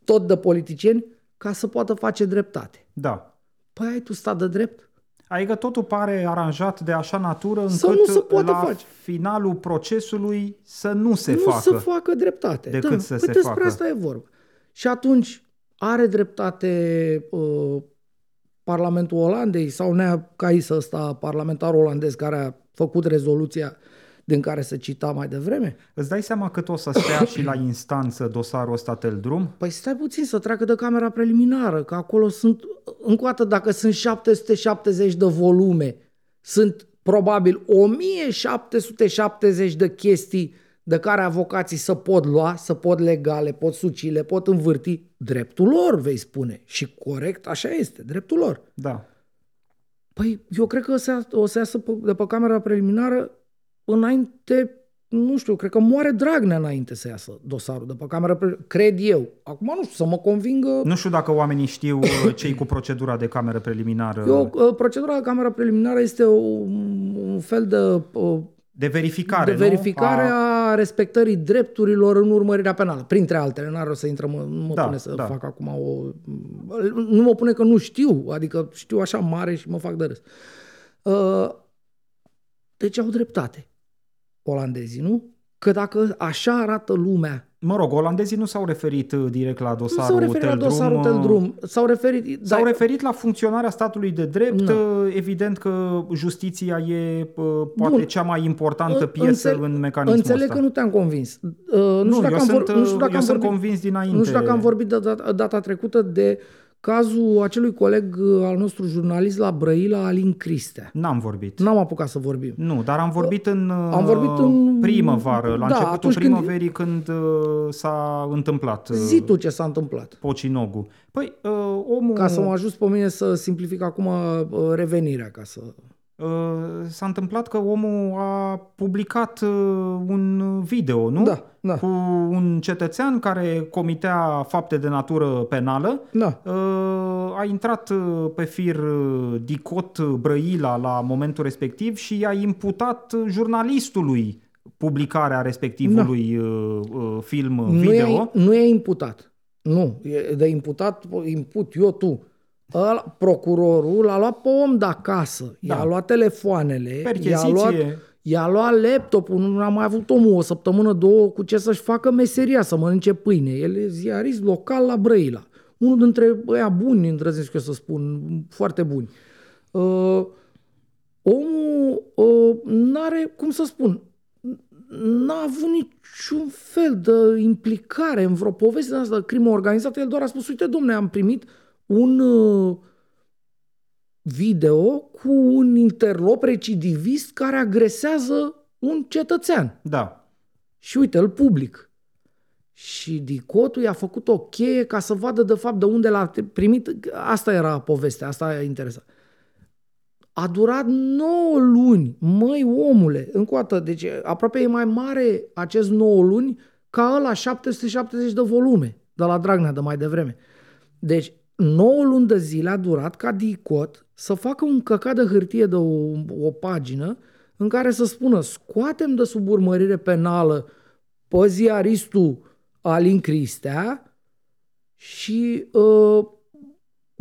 tot de politicieni, ca să poată face dreptate. Da. Păi ai tu stat de drept? Adică totul pare aranjat de așa natură încât Să nu se poate la face. finalul procesului să nu se nu facă. să facă dreptate. decât da, să păi se despre facă. asta e vorba. Și atunci are dreptate uh, Parlamentul Olandei sau Nea Cais ăsta, parlamentarul olandez care a făcut rezoluția din care se cita mai devreme? Îți dai seama cât o să stea și la instanță dosarul ăsta tel drum? Păi stai puțin să treacă de camera preliminară, că acolo sunt, încă o dată, dacă sunt 770 de volume, sunt probabil 1770 de chestii de care avocații să pot lua, să pot legale, pot suci, le pot învârti. Dreptul lor, vei spune. Și corect, așa este, dreptul lor. Da. Păi eu cred că o să, o să iasă pe- de pe camera preliminară înainte, nu știu, cred că moare Dragnea înainte să iasă dosarul de pe camera preliminară. Cred eu. Acum nu știu, să mă convingă... Nu știu dacă oamenii știu uh, cei cu procedura de cameră preliminară. Eu, uh, procedura de camera preliminară este un, un fel de, uh, de verificare, de verificare nu? a... respectării drepturilor în urmărirea penală. Printre altele, n-ar rost să intrăm, în- nu mă Da, pune să da. fac acum o... Nu mă pune că nu știu, adică știu așa mare și mă fac de râs. Uh, Deci au dreptate olandezii, nu? Că dacă așa arată lumea Mă rog, olandezii nu s-au referit uh, direct la nu dosarul s-au referit la Teldrum, dosarul uh, Teldrum, s-au referit... S-au dar- referit la funcționarea statului de drept. Da. uh, Evident că justiția e uh, poate Bun. cea mai importantă În- piesă înțel- în mecanismul Înțeleg ăsta. că nu te-am convins. Uh, nu, Nu, știu dacă eu am, sunt, vor, nu știu uh, dacă eu am sunt vorbit, convins dinainte. Nu știu dacă am vorbit de data, data trecută de cazul acelui coleg uh, al nostru jurnalist la Brăila, Alin Cristea. N-am vorbit. N-am apucat să vorbim. Nu, dar am vorbit în Am vorbit în- primăvară, la Da, începutul atunci când- primăverii când, uh, s-a întâmplat uh, Zi tu ce s-a întâmplat. Pocinogu. Păi, uh, omul... Ca să mă ajut pe mine să simplific acum uh, revenirea. Ca să... Uh, s-a întâmplat că omul a publicat uh, un video, nu? Da, da. Cu un cetățean care comitea fapte de natură penală. Da. Uh, A intrat uh, pe fir uh, Dicot uh, Brăila la momentul respectiv și a imputat uh, jurnalistului publicarea respectivului uh, uh, film uh, Nu video. e, nu e imputat. Nu. E de imputat, imput eu, tu. Ăla, procurorul l-a luat pe om de acasă, Da. i-a luat telefoanele, i-a Percheziție. luat, i-a luat laptopul, nu a mai avut omul o săptămână, două cu ce să-și facă meseria, să mănânce pâine. El e ziarist local la Brăila. Unul dintre ăia buni, îndrăznesc eu să spun, foarte buni. Uh, omul uh, n-are, cum să spun, n-a avut niciun fel de implicare în vreo poveste de asta de crimă organizată. El doar a spus, uite, domne, am primit un uh, video cu un interlop recidivist care agresează un cetățean. Da. Și uite, îl public. Și Dicotul i-a făcut o cheie ca să vadă de fapt de unde l-a primit. Asta era povestea, asta e interesant. A durat 9 luni. Măi, omule, încă o dată, deci aproape e mai mare acest 9 luni ca ăla 770 de volume de la Dragnea de mai devreme. Deci 9 luni de zile a durat ca Dicot să facă un căcat de hârtie de o, o pagină în care să spună scoatem de sub urmărire penală pe ziaristul Alin Cristea și uh,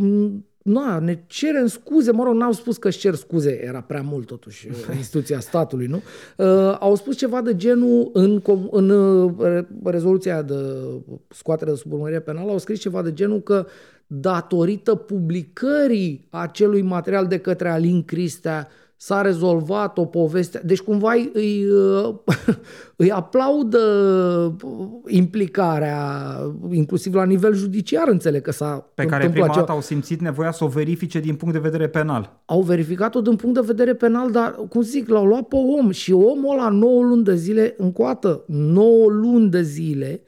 m- na, ne cerem scuze, mă rog, n-au spus că își cer scuze, era prea mult totuși uh, instituția statului, nu? Uh, au spus ceva de genul în, com- în uh, re- rezoluția de scoatere de sub urmărire penală, au scris ceva de genul că datorită publicării acelui material de către Alin Cristea s-a rezolvat o poveste. Deci cumva îi, îi, uh, îi aplaudă implicarea, inclusiv la nivel judiciar, înțeleg că s-a Pe care întâmplat prima ceva dată au simțit nevoia să o verifice din punct de vedere penal. au verificat-o din punct de vedere penal, dar, cum zic, l-au luat pe om și omul ăla 9 luni de zile, încoată, 9 luni de zile,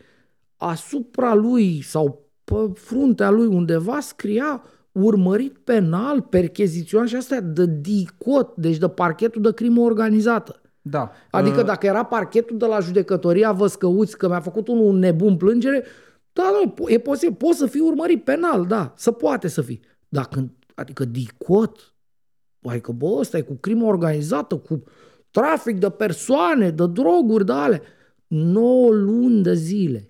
asupra lui sau pe fruntea lui undeva scria urmărit penal, percheziționat și astea de DICOT, deci de parchetul de crimă organizată. Da. Adică Uh, dacă era parchetul de la judecătoria Văscăuți, că mi-a făcut unul un nebun plângere, da, nu, e posibil, poți să fii urmărit penal, da, să poate să fii. Dar când, adică DICOT, adică bă, ăsta e cu crimă organizată, cu trafic de persoane, de droguri, de ale, 9 luni de zile.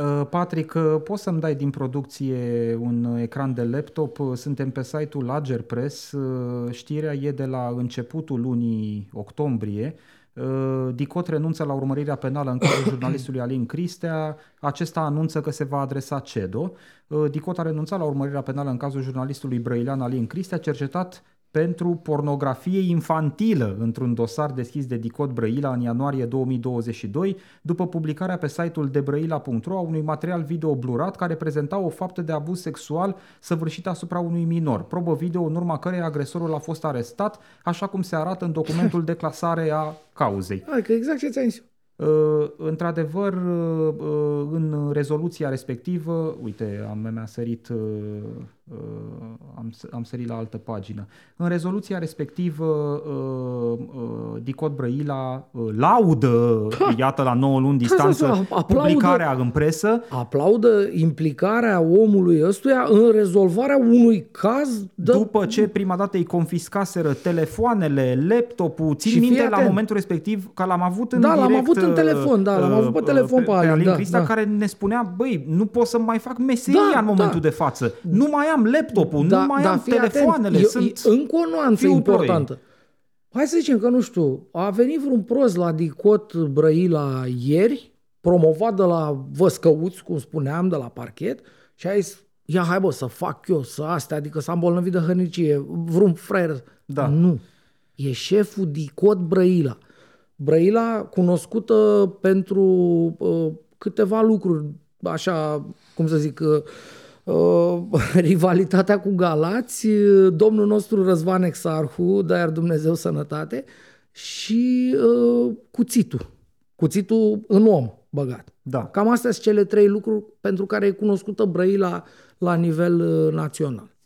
Uh, Patrick, uh, poți să-mi dai din producție un ecran de laptop? Uh, Suntem pe site-ul Lager Press. Uh, Știrea e de la începutul lunii octombrie. Uh, Dicot renunță la urmărirea penală în cazul jurnalistului Alin Cristea. Acesta anunță că se va adresa CEDO. Uh, Dicot a renunțat la urmărirea penală în cazul jurnalistului brăilean Alin Cristea, cercetat pentru pornografie infantilă într-un dosar deschis de Dicot Brăila în ianuarie 2022, după publicarea pe site-ul debrăila.ro a unui material video blurat care prezenta o faptă de abuz sexual săvârșit asupra unui minor. Probă video în urma cărei agresorul a fost arestat, așa cum se arată în documentul de clasare a cauzei. Hai, că exact ce ți-am zis. Uh, într-adevăr, uh, uh, în rezoluția respectivă, uite, am, mi-a sărit, uh, uh, am, s- am sărit la altă pagină. În rezoluția respectivă, uh, uh, Dicot Brăila uh, laudă, iată, la 9 luni distanță, da, aplaudă. publicarea în presă, Aplaudă implicarea omului ăstuia în rezolvarea unui caz de... după ce prima dată îi confiscaseră telefoanele, laptopul, țin Și fii minte la atent. momentul respectiv că l-am avut în Da, l-am direct, avut în uh, telefon, da, l-am uh, avut pe telefon pe Alin, da, Crista, da. care ne spunea, băi, nu pot să mai fac meseria Da, în momentul da. de față. Nu mai am laptopul, nu mai am fii atent, telefoanele, e- sunt... e încă o nuanță fiul importantă. Hai să zicem că, nu știu, a venit vreun prost la Dicot Brăila ieri, promovat de la Văscăuți, cum spuneam, de la parchet, și a zis, ia hai bă, să fac eu, să astea, adică s-a îmbolnăvit de hărnicie, vreun fraier. Da. Nu. E șeful Dicot Brăila. Brăila cunoscută pentru uh, câteva lucruri, așa, cum să zic, uh, uh, rivalitatea cu Galați, uh, domnul nostru Răzvan Exarhu, de iar Dumnezeu sănătate, și uh, cuțitul. Cuțitul în om băgat. Da. Cam astea sunt cele trei lucruri pentru care e cunoscută Brăila la nivel uh, național.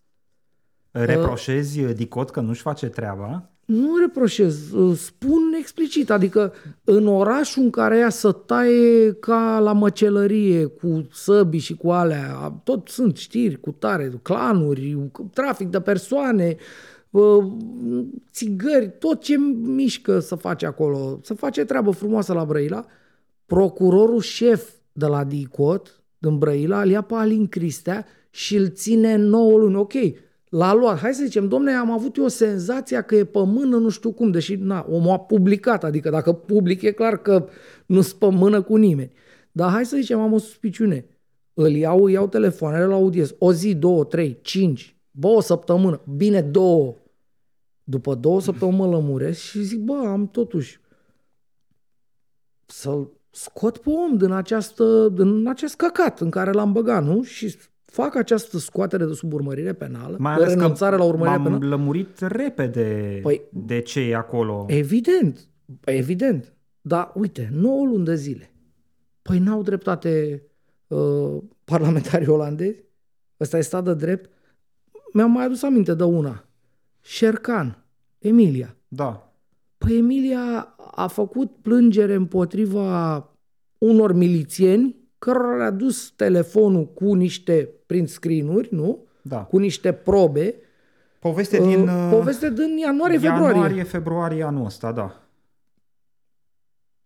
Reproșezi uh, Dicot că nu-și face treaba? Nu reproșez, uh, spun explicit, adică în orașul în care ea să taie ca la măcelărie cu săbi și cu alea, tot sunt știri cu tare, clanuri, cu trafic de persoane, uh, țigări, tot ce mișcă să face acolo, să face treabă frumoasă la Brăila, procurorul șef de la DICOT din Brăila îl ia pe Alin Cristea și îl ține 9 luni. Ok, l-a luat. Hai să zicem, domne, am avut eu senzația că e pe mână nu știu cum, deși na, omul a publicat, adică dacă public e clar că nu sunt pe mână cu nimeni. Dar hai să zicem, am o suspiciune. Îl iau, îi iau telefoanele, la audiez. O zi, două, trei, cinci, bă, o săptămână, bine două. După două săptămâni mă lămuresc și zic, bă, am totuși să-l scot pe om din, această, din acest căcat în care l-am băgat, nu? Și fac această scoatere de sub urmărire penală, Mai de ales că renunțare la urmărire m-am penală. lămurit repede Păi- de ce e acolo. Evident, evident. Dar uite, 9 luni de zile. Păi n-au dreptate uh, parlamentarii olandezi? Ăsta e stat de drept? Mi-am mai adus aminte de una. Șercan, Emilia. Da. Păi Emilia a făcut plângere împotriva unor milițieni cărora le-a dus telefonul cu niște print screen-uri, nu? Da. Cu niște probe. Poveste din Uh, poveste din ianuarie-februarie. ianuarie, februarie anul ăsta, da.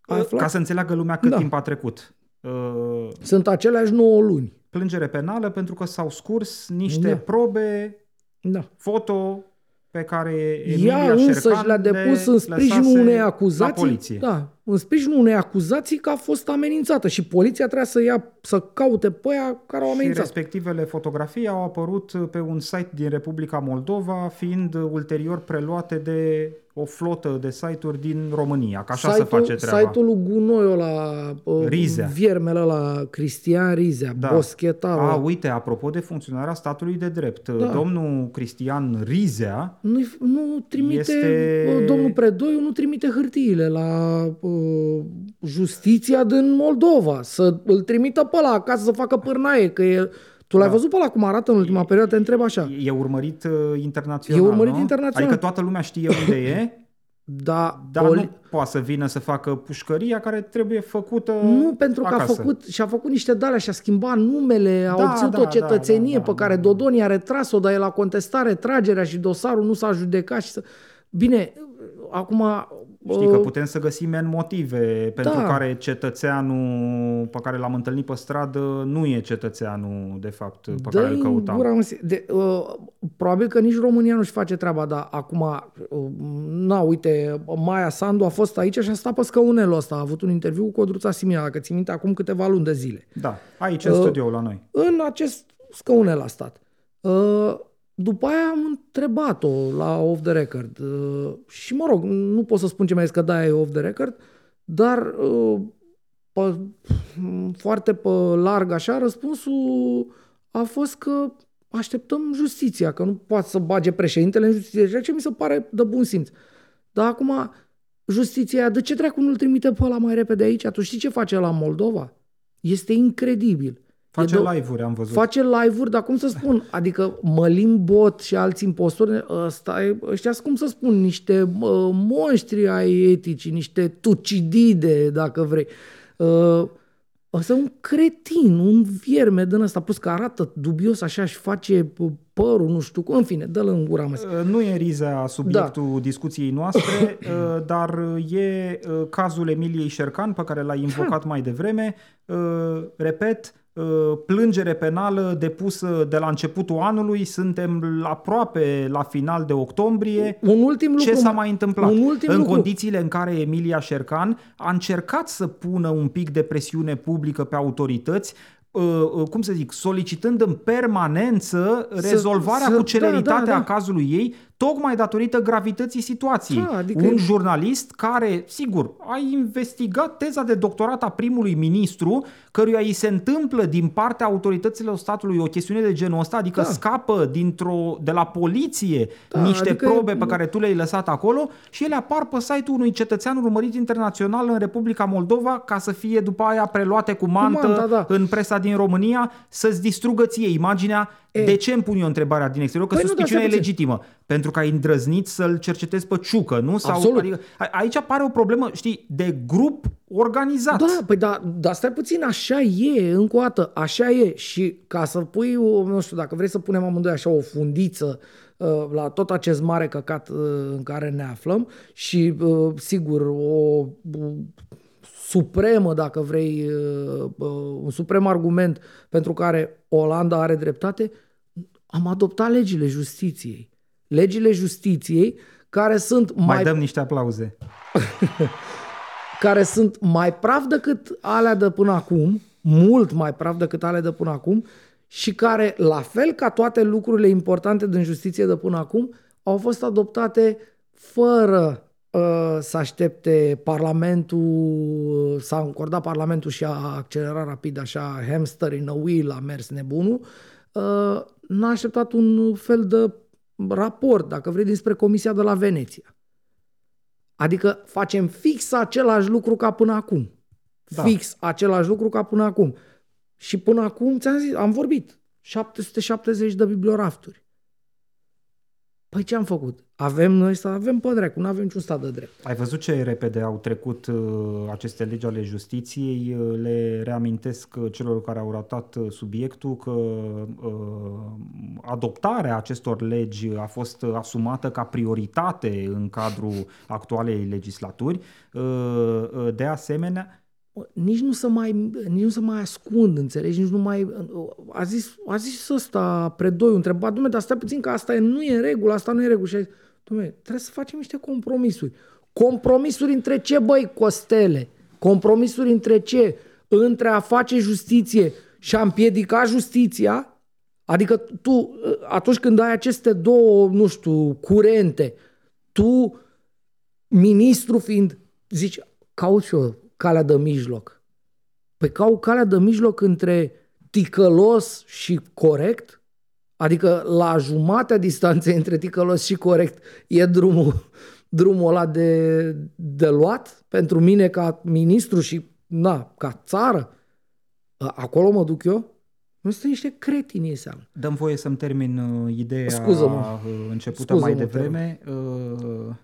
Ai aflat? Ca să înțeleagă lumea cât Da. timp a trecut. Uh, Sunt aceleași 9 luni. plângere penală pentru că s-au scurs niște Da. probe Da. foto pe care Emilia Ea însă Șercan și le-a depus le în sprijinul lăsase unei La acuzații. poliție. Da, în sprijinul unei acuzații că a fost amenințată și poliția trebuia să ia să caute pe aia care au Și amenințat. respectivele fotografii au apărut pe un site din Republica Moldova, fiind ulterior preluate de o flotă de site-uri din România, că așa se face treaba. Site-ul lui Gunoi la uh, Rizea. Viermele la Cristian Rizea, da. Boschetaru. A, uite, apropo de funcționarea statului de drept, Da. domnul Cristian Rizea Nu, nu trimite, Este- este... domnul Predoiu nu trimite hârtiile la uh, justiția din Moldova, să îl trimită pe ăla acasă să facă pârnaie, că e... Tu l-ai Da. văzut pe ăla cum arată în ultima perioadă? Te întreb așa. e urmărit uh, internațional, E urmărit nu? internațional. Adică toată lumea știe unde e, Da, dar Oli- nu poate să vină să facă pușcăria care trebuie făcută Nu, pentru că acasă. a făcut, și-a făcut niște dale și-a schimbat numele, a Da, obținut da, o cetățenie da, da, pe da, care da. Dodon i-a retras-o, dar el a contestat retragerea și dosarul nu s-a judecat. Și să... Bine, acum Știi că putem să găsim în motive pentru Da. care cetățeanul pe care l-am întâlnit pe stradă nu e cetățeanul, de fapt, pe care îl Dă-i în căutam. gura, mă, de, uh, probabil că nici România nu-și face treaba, dar acum, uh, na, uite, Maia Sandu a fost aici și a stat pe scăunelul ăsta, a avut un interviu cu Codruța Simina, dacă ți minte, acum câteva luni de zile. Da, aici în Uh, studio la noi. În acest scaunel a stat. Uh, după aia am întrebat-o la off the record uh, și mă rog, nu pot să spun ce mai zis că da, e off the record, dar uh, pe, foarte pe larg așa, răspunsul a fost că așteptăm justiția, că nu poate să bage președintele în justiție, ceea ce mi se pare de bun simț. Dar acum, justiția, de ce dracu nu-l trimite pe ăla mai repede aici? Tu știi ce face la Moldova? Este incredibil. Face E de- live-uri, am văzut. Face live-uri, dar cum să spun? Adică Mălin Bot și alți impostori, ăsta, e- ăștia sunt, cum să spun, niște uh, monștri ai eticii, niște tucidide, dacă vrei. Uh, Ăsta e un cretin, un vierme din ăsta, plus că arată dubios așa și face uh, părul, nu știu cum, în fine, dă-l în gura mea. Uh, Nu e Riza subiectul Da. discuției noastre, uh, dar e uh, cazul Emiliei Șercan, pe care l-ai invocat mai devreme. Uh, Repet, uh, plângere penală depusă de la începutul anului, suntem aproape la final de octombrie. Un ultim lucru. Ce s-a mai întâmplat? Un ultim în lucru. condițiile în care Emilia Șercan a încercat să pună un pic de presiune publică pe autorități, uh, uh, cum să zic, solicitând în permanență rezolvarea să- cu da, celeritate da, da. a cazului ei, tocmai datorită gravității situației. Da, adică- Un jurnalist care, sigur, a investigat teza de doctorat a primului ministru, căruia îi se întâmplă din partea autorităților statului o chestiune de genul ăsta, adică Da. scapă dintr-o, de la poliție Da, niște adică e- probe pe care tu le-ai lăsat acolo și ele apar pe site-ul unui cetățean urmărit internațional în Republica Moldova ca să fie după aia preluate cu mantă manta, da. în presa din România să-ți distrugă ție imaginea. E. De ce îmi pun eu întrebarea din exterior? Că Păi nu, suspiciunea dar e stai puțin. legitimă. Pentru că ai îndrăznit să-l cercetezi pe ciucă, nu? Sau, Absolut. Adică, a- aici apare o problemă, știi, de grup organizat. Da, păi da, dar stai puțin, așa e, încă o dată, așa e. Și ca să pui, o, nu știu, dacă vrei să punem amândoi așa o fundiță uh, la tot acest mare căcat uh, în care ne aflăm și, uh, sigur, o uh, supremă, dacă vrei, uh, uh, un suprem argument pentru care Olanda are dreptate, am adoptat legile justiției. Legile justiției care sunt Mai, mai dăm niște aplauze. care sunt mai praf decât alea de până acum, mult mai praf decât alea de până acum și care, la fel ca toate lucrurile importante din justiție de până acum, au fost adoptate fără uh, să aștepte Parlamentul, s-a încordat Parlamentul și a accelerat rapid așa hamster in a wheel, a mers nebunul, uh, n-a așteptat un fel de raport, dacă vrei, dinspre Comisia de la Veneția. Adică facem fix același lucru ca până acum. Da. Da. Fix același lucru ca până acum. Și până acum, ți-am zis, am vorbit, 770 de bibliorafturi. Păi ce am făcut? Avem noi să avem pe dracu, nu avem niciun stat de drept. Ai văzut ce repede au trecut uh, aceste legi ale justiției? Uh, Le reamintesc uh, celor care au ratat uh, subiectul că uh, adoptarea acestor legi a fost uh, asumată ca prioritate în cadrul actualei legislaturi. Uh, uh, De asemenea, Nici nu să mai, nici nu să mai ascund, înțelegi? Nici nu mai... A zis, a zis ăsta predoi, întrebat, dumne, dar stai puțin că asta e, nu e în regulă, asta nu e în regulă. Și a zis, dumne, trebuie să facem niște compromisuri. Compromisuri între ce, băi, Costele? Compromisuri între ce? Între a face justiție și a împiedica justiția? Adică tu, atunci când ai aceste două, nu știu, curente, tu, ministru fiind, zici, caut și eu calea de mijloc. Păi caut calea de mijloc între ticălos și corect? Adică la jumatea distanței între ticălos și corect e drumul, drumul ăla de, de luat pentru mine ca ministru și na, ca țară? Acolo mă duc eu? Nu sunt niște cretini înseamnă. dăm voie să-mi termin uh, ideea Scuză-mă. uh, începută Scuză-mă, mai te devreme. Uh,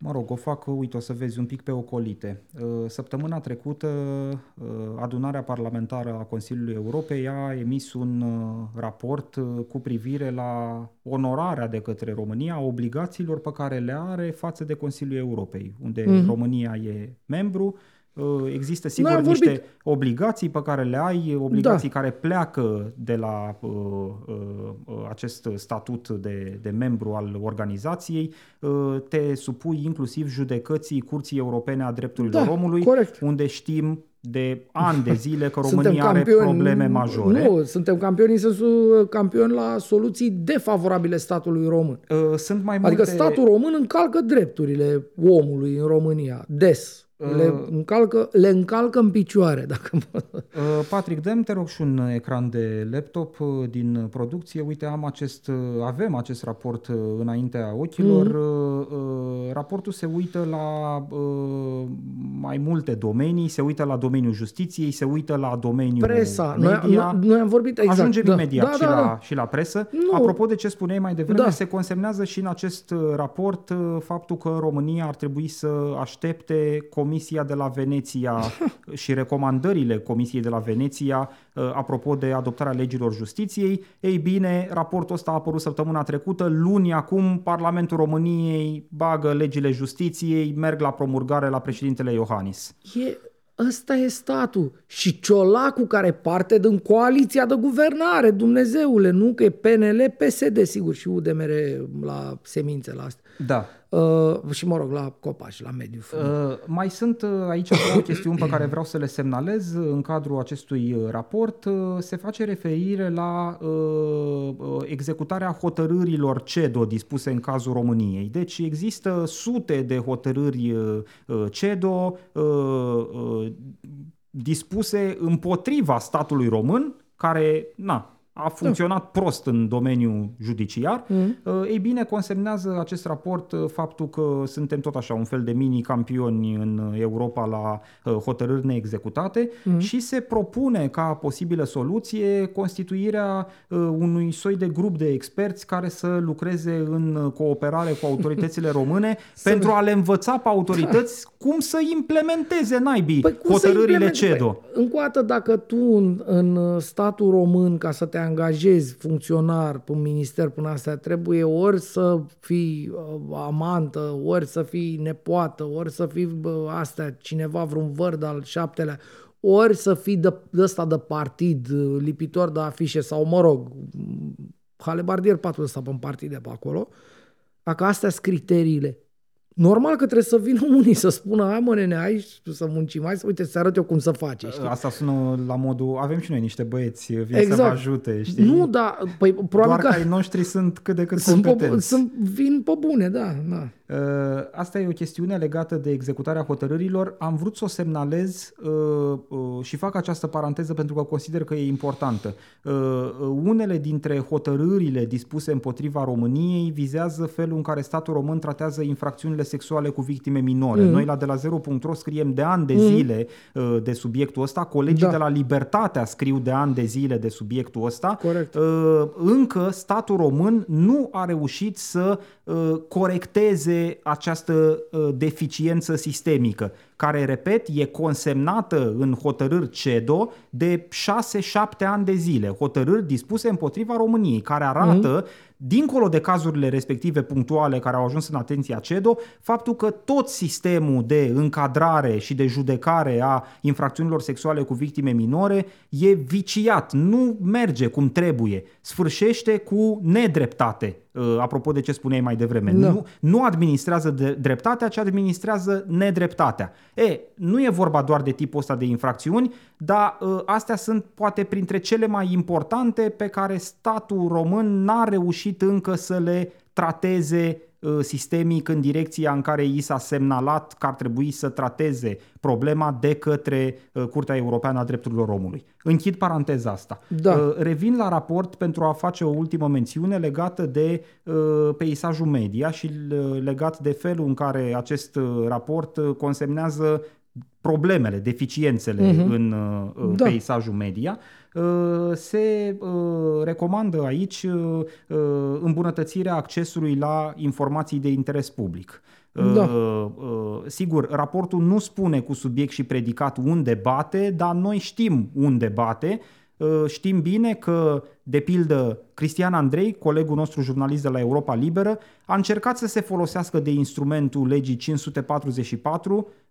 Mă rog, o fac, uite, o să vezi un pic pe ocolite. Uh, săptămâna trecută, uh, adunarea parlamentară a Consiliului Europei a emis un uh, raport cu privire la onorarea de către România a obligațiilor pe care le are față de Consiliul Europei, unde mm-hmm. România e membru, Uh, există sigur N-am niște vorbit. obligații pe care le ai, obligații da. care pleacă de la uh, uh, uh, acest statut de, de membru al organizației, uh, te supui inclusiv judecății Curții Europene a Drepturilor da, Omului, corect. unde știm de ani de zile că România campioni, are probleme majore. Nu, suntem campioni în sensul campioni la soluții defavorabile statului român. Uh, sunt mai adică multe... Adică statul român încalcă drepturile omului în România, des. Le uh, încalcă, le încalcă în picioare, dacă uh, Patrick, dăm te rog și un ecran de laptop uh, din producție. Uite, am acest, avem acest raport înaintea ochilor. Mm-hmm. Raportul se uită la mai multe domenii, se uită la domeniul justiției, se uită la domeniul Presa. media. Noi, noi am vorbit exact. Ajungem da. imediat da, și, da, la, da. și la presă. Nu. Apropo de ce spuneai mai devreme, da. se consemnează și în acest raport faptul că România ar trebui să aștepte Comisia de la Veneția și recomandările Comisiei de la Veneția uh, apropo de adoptarea legilor justiției. Ei bine, raportul ăsta a apărut săptămâna trecută, luni acum Parlamentul României bagă legile justiției, merg la promulgare la președintele Iohannis. E, ăsta e statul. Și Ciolacu care parte din coaliția de guvernare, Dumnezeule, nu? Că e PNL, PSD, sigur, și UDMR la semințele astea. Da. Uh, și mă rog, la copaci, la mediu. Uh, mai sunt uh, aici două chestiuni pe care vreau să le semnalez în cadrul acestui uh, raport. Uh, se face referire la uh, executarea hotărârilor CEDO dispuse în cazul României. Deci există sute de hotărâri uh, CEDO uh, uh, dispuse împotriva statului român, care, na, a funcționat da. prost în domeniul judiciar. Mm. Ei bine, consemnează acest raport uh, faptul că suntem tot așa un fel de mini-campioni în Europa la uh, hotărâri neexecutate mm. și se propune ca posibilă soluție constituirea unui soi de grup de experți care să lucreze în cooperare cu autoritățile române pentru a le învăța pe autorități da. cum să implementeze naibii păi hotărârile CEDO. Păi, încă o dată, dacă tu în, în statul român, ca să te angajezi funcționar pe un minister până astea, trebuie ori să fii uh, amantă, ori să fii nepoată, ori să fii bă, astea, cineva, vreun vărd al șaptelea, ori să fii de, de ăsta de partid, uh, lipitor de afișe sau, mă rog, halebardier patul ăsta pe un partid de pe acolo, dacă astea sunt criteriile Normal că trebuie să vină unii să spună, hai mă nene, hai să muncim, hai să uite, să arăt eu cum să faci. Știi? Asta sună la modul, avem și noi niște băieți, vin exact. să vă exact. ajute, știi? Nu, da, păi probabil Doar că, că ai noștri sunt cât de cât sunt competenți. Pe, sunt, vin pe bune, da, da. Uh, asta e o chestiune legată de executarea hotărârilor. Am vrut să o semnalez uh, uh, și fac această paranteză pentru că consider că e importantă. Unele dintre hotărârile dispuse împotriva României vizează felul în care statul român tratează infracțiunile sexuale cu victime minore. Mm. Noi la de la 0.ro scriem de ani de mm. zile mm. de subiectul ăsta, colegii da. de la Libertatea scriu de ani de zile de subiectul ăsta. Corect. Încă statul român nu a reușit să corecteze această uh, deficiență sistemică, care, repet, e consemnată în hotărâri CEDO de 6-7 ani de zile, hotărâri dispuse împotriva României, care arată mm-hmm dincolo de cazurile respective punctuale care au ajuns în atenția CEDO, faptul că tot sistemul de încadrare și de judecare a infracțiunilor sexuale cu victime minore e viciat, nu merge cum trebuie, sfârșește cu nedreptate uh, apropo de ce spuneai mai devreme. Da. Nu, nu administrează de dreptatea, ci administrează nedreptatea. E, nu e vorba doar de tipul ăsta de infracțiuni, dar uh, astea sunt poate printre cele mai importante pe care statul român n-a reușit încă să le trateze uh, sistemic în direcția în care i s-a semnalat că ar trebui să trateze problema de către uh, Curtea Europeană a Drepturilor Omului. Închid paranteza asta. Da. Uh, revin la raport pentru a face o ultimă mențiune legată de peisajul media și legat de felul în care acest raport consemnează problemele, deficiențele uh-huh. în uh, da. peisajul media, uh, se uh, recomandă aici uh, îmbunătățirea accesului la informații de interes public. Da. Uh, uh, sigur, raportul nu spune cu subiect și predicat unde bate, dar noi știm unde bate. Uh, știm bine că, de pildă, Cristian Andrei, colegul nostru jurnalist de la Europa Liberă, a încercat să se folosească de instrumentul legii 544 Uh, uh,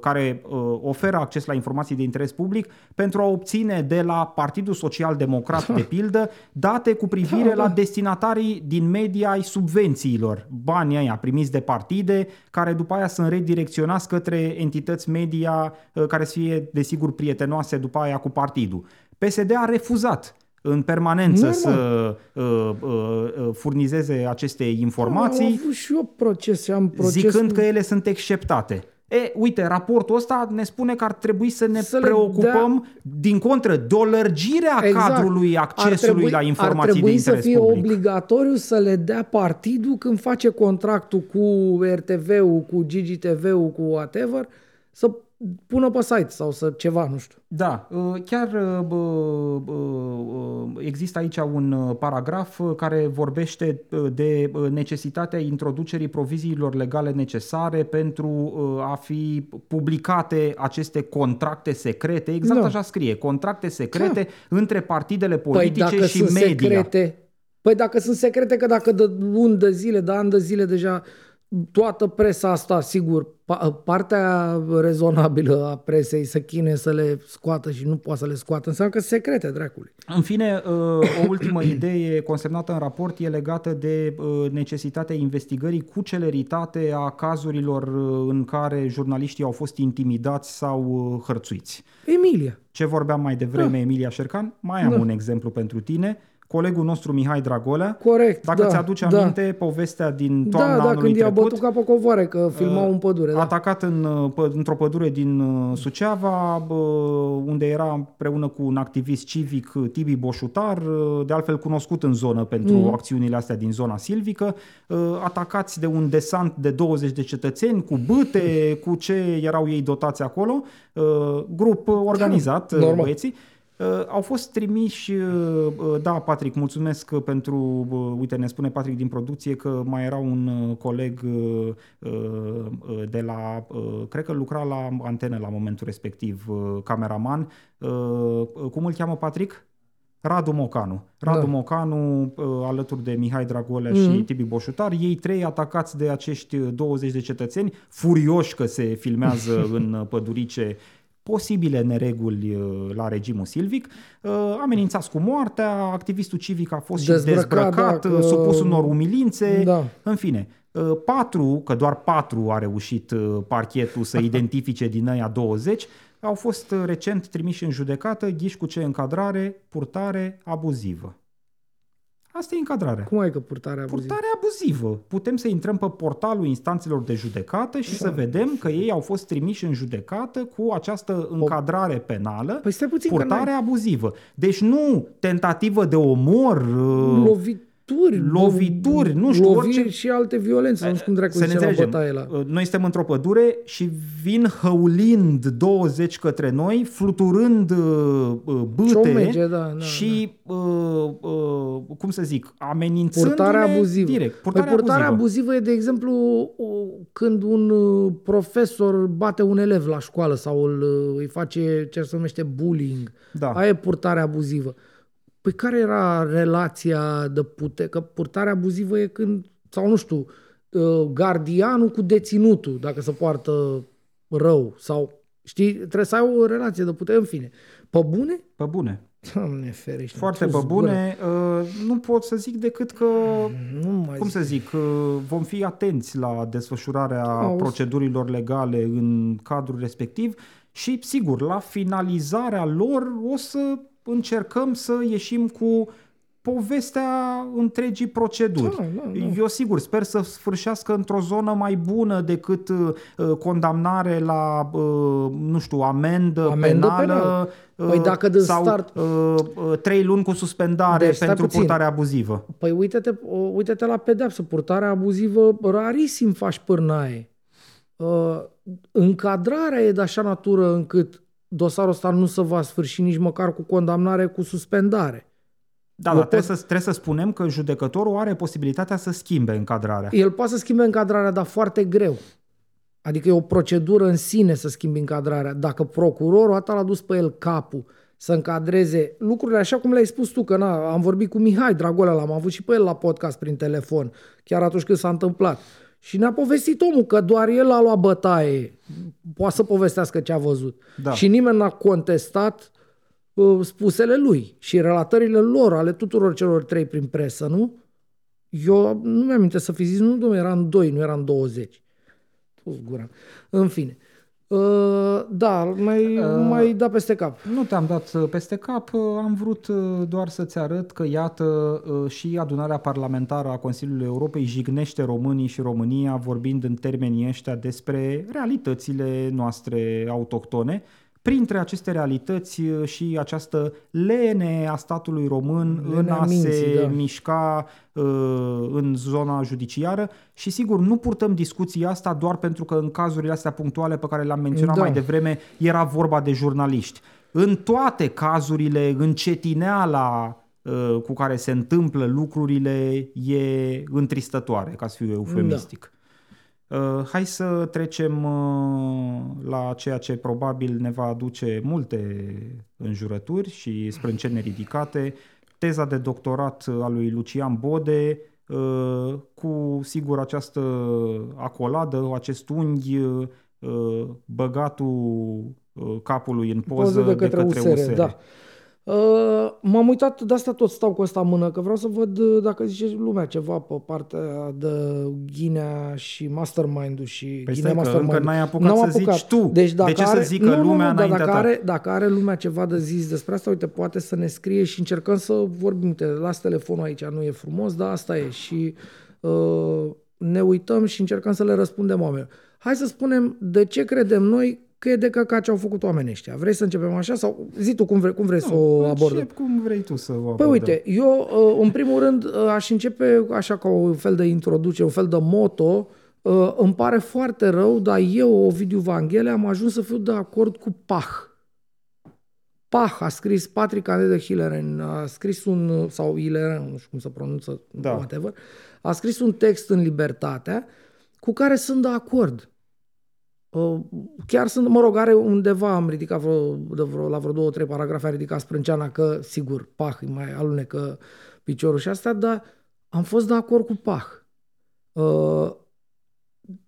care uh, oferă acces la informații de interes public pentru a obține de la Partidul Social Democrat, de pildă, date cu privire da, la da. destinatarii din media ai subvențiilor, banii aia primiți de partide, care după aia sunt redirecționați către entități media care să fie, desigur, prietenoase după aia cu partidul. PSD a refuzat în permanență Normal. să uh, uh, furnizeze aceste informații. Am avut și eu procese, am procese... Zicând că ele sunt exceptate. E, uite, raportul ăsta ne spune că ar trebui să ne să preocupăm, dea... din contră, de o lărgire a exact. cadrului accesului trebui, la informații de interes Ar trebui să fie public. obligatoriu să le dea partidul când face contractul cu RTV-ul, cu GGTV-ul, cu whatever, să pună pe site sau să ceva, nu știu. Da, uh, chiar uh, uh, există aici un paragraf care vorbește de necesitatea introducerii proviziilor legale necesare pentru a fi publicate aceste contracte secrete, exact da. așa scrie, contracte secrete da. între partidele păi politice păi și media. Secrete, păi dacă sunt secrete, că dacă de luni de zile, de ani de zile deja toată presa asta, sigur, partea rezonabilă a presei să chine să le scoată și nu poate să le scoată, înseamnă că secrete, dracului. În fine, uh, o ultimă idee consemnată în raport e legată de uh, necesitatea investigării cu celeritate a cazurilor uh, în care jurnaliștii au fost intimidați sau hărțuiți. Emilia. Ce vorbeam mai devreme, da. Emilia Șercan, mai am da. un exemplu pentru tine colegul nostru Mihai Dragolea. Corect, Dacă da, ți-aduce da. aminte povestea din toamna da, da, anului când i-a bătut ca pe covoare, că filmau uh, în pădure. Da. Atacat în, uh, într-o pădure din uh, Suceava, unde era împreună cu un activist civic, Tibi Boșutar, de altfel cunoscut în zonă pentru mm. acțiunile astea din zona silvică, atacați de un desant de 20 de cetățeni, cu bâte, cu ce erau ei dotați acolo, grup organizat, da, băieții. Uh, au fost trimiși, uh, uh, da, Patrick, mulțumesc pentru, uite, ne spune Patrick din producție că mai era un coleg de la, cred că lucra la antenă la momentul respectiv, cameraman. Cum îl cheamă Patrick? Radu Mocanu. Radu da. Mocanu, alături de Mihai Dragolea mm-hmm. și mhm. Tibi Boșutar, ei trei atacați de acești 20 de cetățeni, furioși că se filmează în pădurice posibile nereguli uh, la regimul silvic, uh, amenințați cu moartea, activistul civic a fost dezbrăcat, și dezbrăcat, da, uh, că... supus unor umilințe, da. în fine. Patru, că doar patru a reușit parchetul să identifice din aia 20, au fost recent trimiși în judecată, ghiși cu ce încadrare, purtare abuzivă. Asta e încadrarea. Cum ai că purtarea abuzivă? Purtarea abuzivă. Putem să intrăm pe portalul instanțelor de judecată și da. să vedem că ei au fost trimiși în judecată cu această încadrare penală, păi stai puțin purtare abuzivă. Deci nu tentativă de omor, uh, lovit lovituri, lovituri, nu știu, loviri orice... și alte violențe, nu știu cum dracu să ne înțelegem. La uh, Noi suntem într-o pădure și vin hăulind 20 către noi, fluturând uh, uh bâte Ciomege, da, da, și, da. Uh, uh, cum să zic, amenințându-ne purtarea abuzivă. direct. Purtarea, păi purtarea abuzivă. abuzivă e, de exemplu, când un profesor bate un elev la școală sau îl, îi face ce se numește bullying. Da. Aia e purtarea abuzivă. Păi care era relația de putere? Că purtarea abuzivă e când, sau nu știu, uh, gardianul cu deținutul, dacă se poartă rău sau, știi, trebuie să ai o relație de putere, în fine. Pe bune? Pe bune. Doamne ferește. Foarte pe bune. Uh, nu pot să zic decât că, nu mai cum zic. să zic, uh, vom fi atenți la desfășurarea Auzi. procedurilor legale în cadrul respectiv și, sigur, la finalizarea lor o să încercăm să ieșim cu povestea întregii proceduri. Da, da, da. Eu sigur sper să sfârșească într-o zonă mai bună decât uh, condamnare la, uh, nu știu, amendă, amendă penală, penal. uh, păi dacă de sau start... uh, uh, trei luni cu suspendare deci, pentru puțin. purtarea abuzivă. Păi uite-te, uite-te la pedeapsă, purtarea abuzivă rarisim faci pârnaie. uh, încadrarea e de așa natură încât dosarul ăsta nu se va sfârși nici măcar cu condamnare, cu suspendare. Da, dar pot... trebuie, să, trebuie să spunem că judecătorul are posibilitatea să schimbe încadrarea. El poate să schimbe încadrarea, dar foarte greu. Adică e o procedură în sine să schimbi încadrarea. Dacă procurorul atât l-a dus pe el capul să încadreze lucrurile așa cum le-ai spus tu, că na, am vorbit cu Mihai Dragolea, l-am avut și pe el la podcast prin telefon, chiar atunci când s-a întâmplat. Și ne-a povestit omul că doar el a luat bătaie. Poate să povestească ce a văzut. Da. Și nimeni n-a contestat uh, spusele lui și relatările lor, ale tuturor celor trei prin presă, nu? Eu nu mi-am să fi zis, nu, domnule, eram doi, nu eram 20. Pus gura. În fine. Uh, da, mai, uh, mai da peste cap. Nu te-am dat uh, peste cap, uh, am vrut doar să-ți arăt că, iată, și adunarea parlamentară a Consiliului Europei jignește românii și România vorbind în termenii ăștia despre realitățile noastre autohtone printre aceste realități uh, și această lene a statului român lene în a minții, se da. mișca uh, în zona judiciară și sigur nu purtăm discuția asta doar pentru că în cazurile astea punctuale pe care le-am menționat da. mai devreme era vorba de jurnaliști. În toate cazurile, încetineala uh, cu care se întâmplă lucrurile e întristătoare, ca să fiu eufemistic. Da. Uh, hai să trecem uh, la ceea ce probabil ne va aduce multe înjurături și sprâncene ridicate. Teza de doctorat a lui Lucian Bode, uh, cu sigur această acoladă, acest unghi, băgatul capului în poză, poză de către, de către USR. USR. Da. Uh, m-am uitat, de asta tot stau cu asta în mână, că vreau să văd uh, dacă zice lumea ceva pe partea de Ghinea și Mastermind-ul și păi Ghinea Mastermind. încă n-ai apucat N-am să apucat. zici tu. Deci dacă de ce are, să zică nu, lumea nu, nu, dacă ta? are, dacă are lumea ceva de zis despre asta, uite, poate să ne scrie și încercăm să vorbim. Uite, las telefonul aici, nu e frumos, dar asta e. Și uh, ne uităm și încercăm să le răspundem oamenilor. Hai să spunem de ce credem noi că e de căcat ce au făcut oamenii ăștia. Vrei să începem așa sau zi tu cum vrei, cum vrei nu, să o abordăm? cum vrei tu să o abordăm. Păi uite, eu uh, în primul rând uh, aș începe așa ca un fel de introducere, un fel de moto. Uh, îmi pare foarte rău, dar eu, Ovidiu Vanghele, am ajuns să fiu de acord cu Pah. Pah a scris, Patrick Andrei Hilleren a scris un, sau Hilleren, nu știu cum se pronunță, da. whatever, a scris un text în Libertatea cu care sunt de acord. Uh, chiar sunt, mă rog, are undeva, am ridicat vreo, de vreo, la vreo două, trei paragrafe, am ridicat sprânceana că, sigur, Pah mai alunecă piciorul și asta, dar am fost de acord cu Pah. Uh,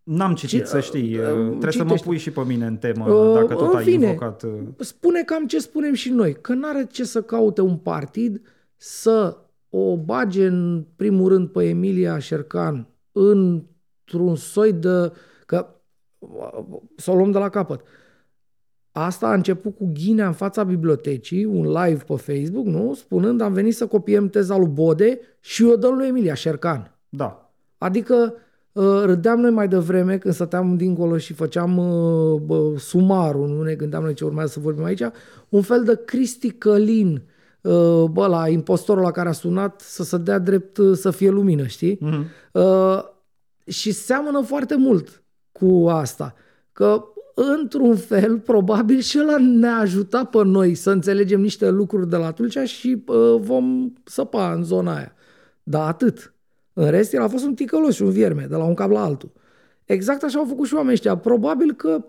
N-am citit, ci, să știi. Uh, Trebuie citește. să mă pui și pe mine în temă, uh, dacă tot ai fine, invocat. Uh... Spune cam ce spunem și noi, că n-are ce să caute un partid să o bage în primul rând pe Emilia Șercan într-un soi de... Că să o luăm de la capăt. Asta a început cu Ghinea în fața bibliotecii, un live pe Facebook, nu? Spunând, am venit să copiem teza lui Bode și o dăm lui Emilia Șercan. Da. Adică uh, râdeam noi mai devreme când stăteam dincolo și făceam uh, bă, sumarul, nu ne gândeam noi ce urmează să vorbim aici, un fel de Cristi Călin, uh, bă, la impostorul la care a sunat să se dea drept să fie lumină, știi? Mm-hmm. Și seamănă foarte mult cu asta. Că într-un fel, probabil și ăla ne-a ajutat pe noi să înțelegem niște lucruri de la atunci și uh, vom săpa în zona aia. Dar atât. În rest, el a fost un ticălos și un vierme, de la un cap la altul. Exact așa au făcut și oamenii ăștia. Probabil că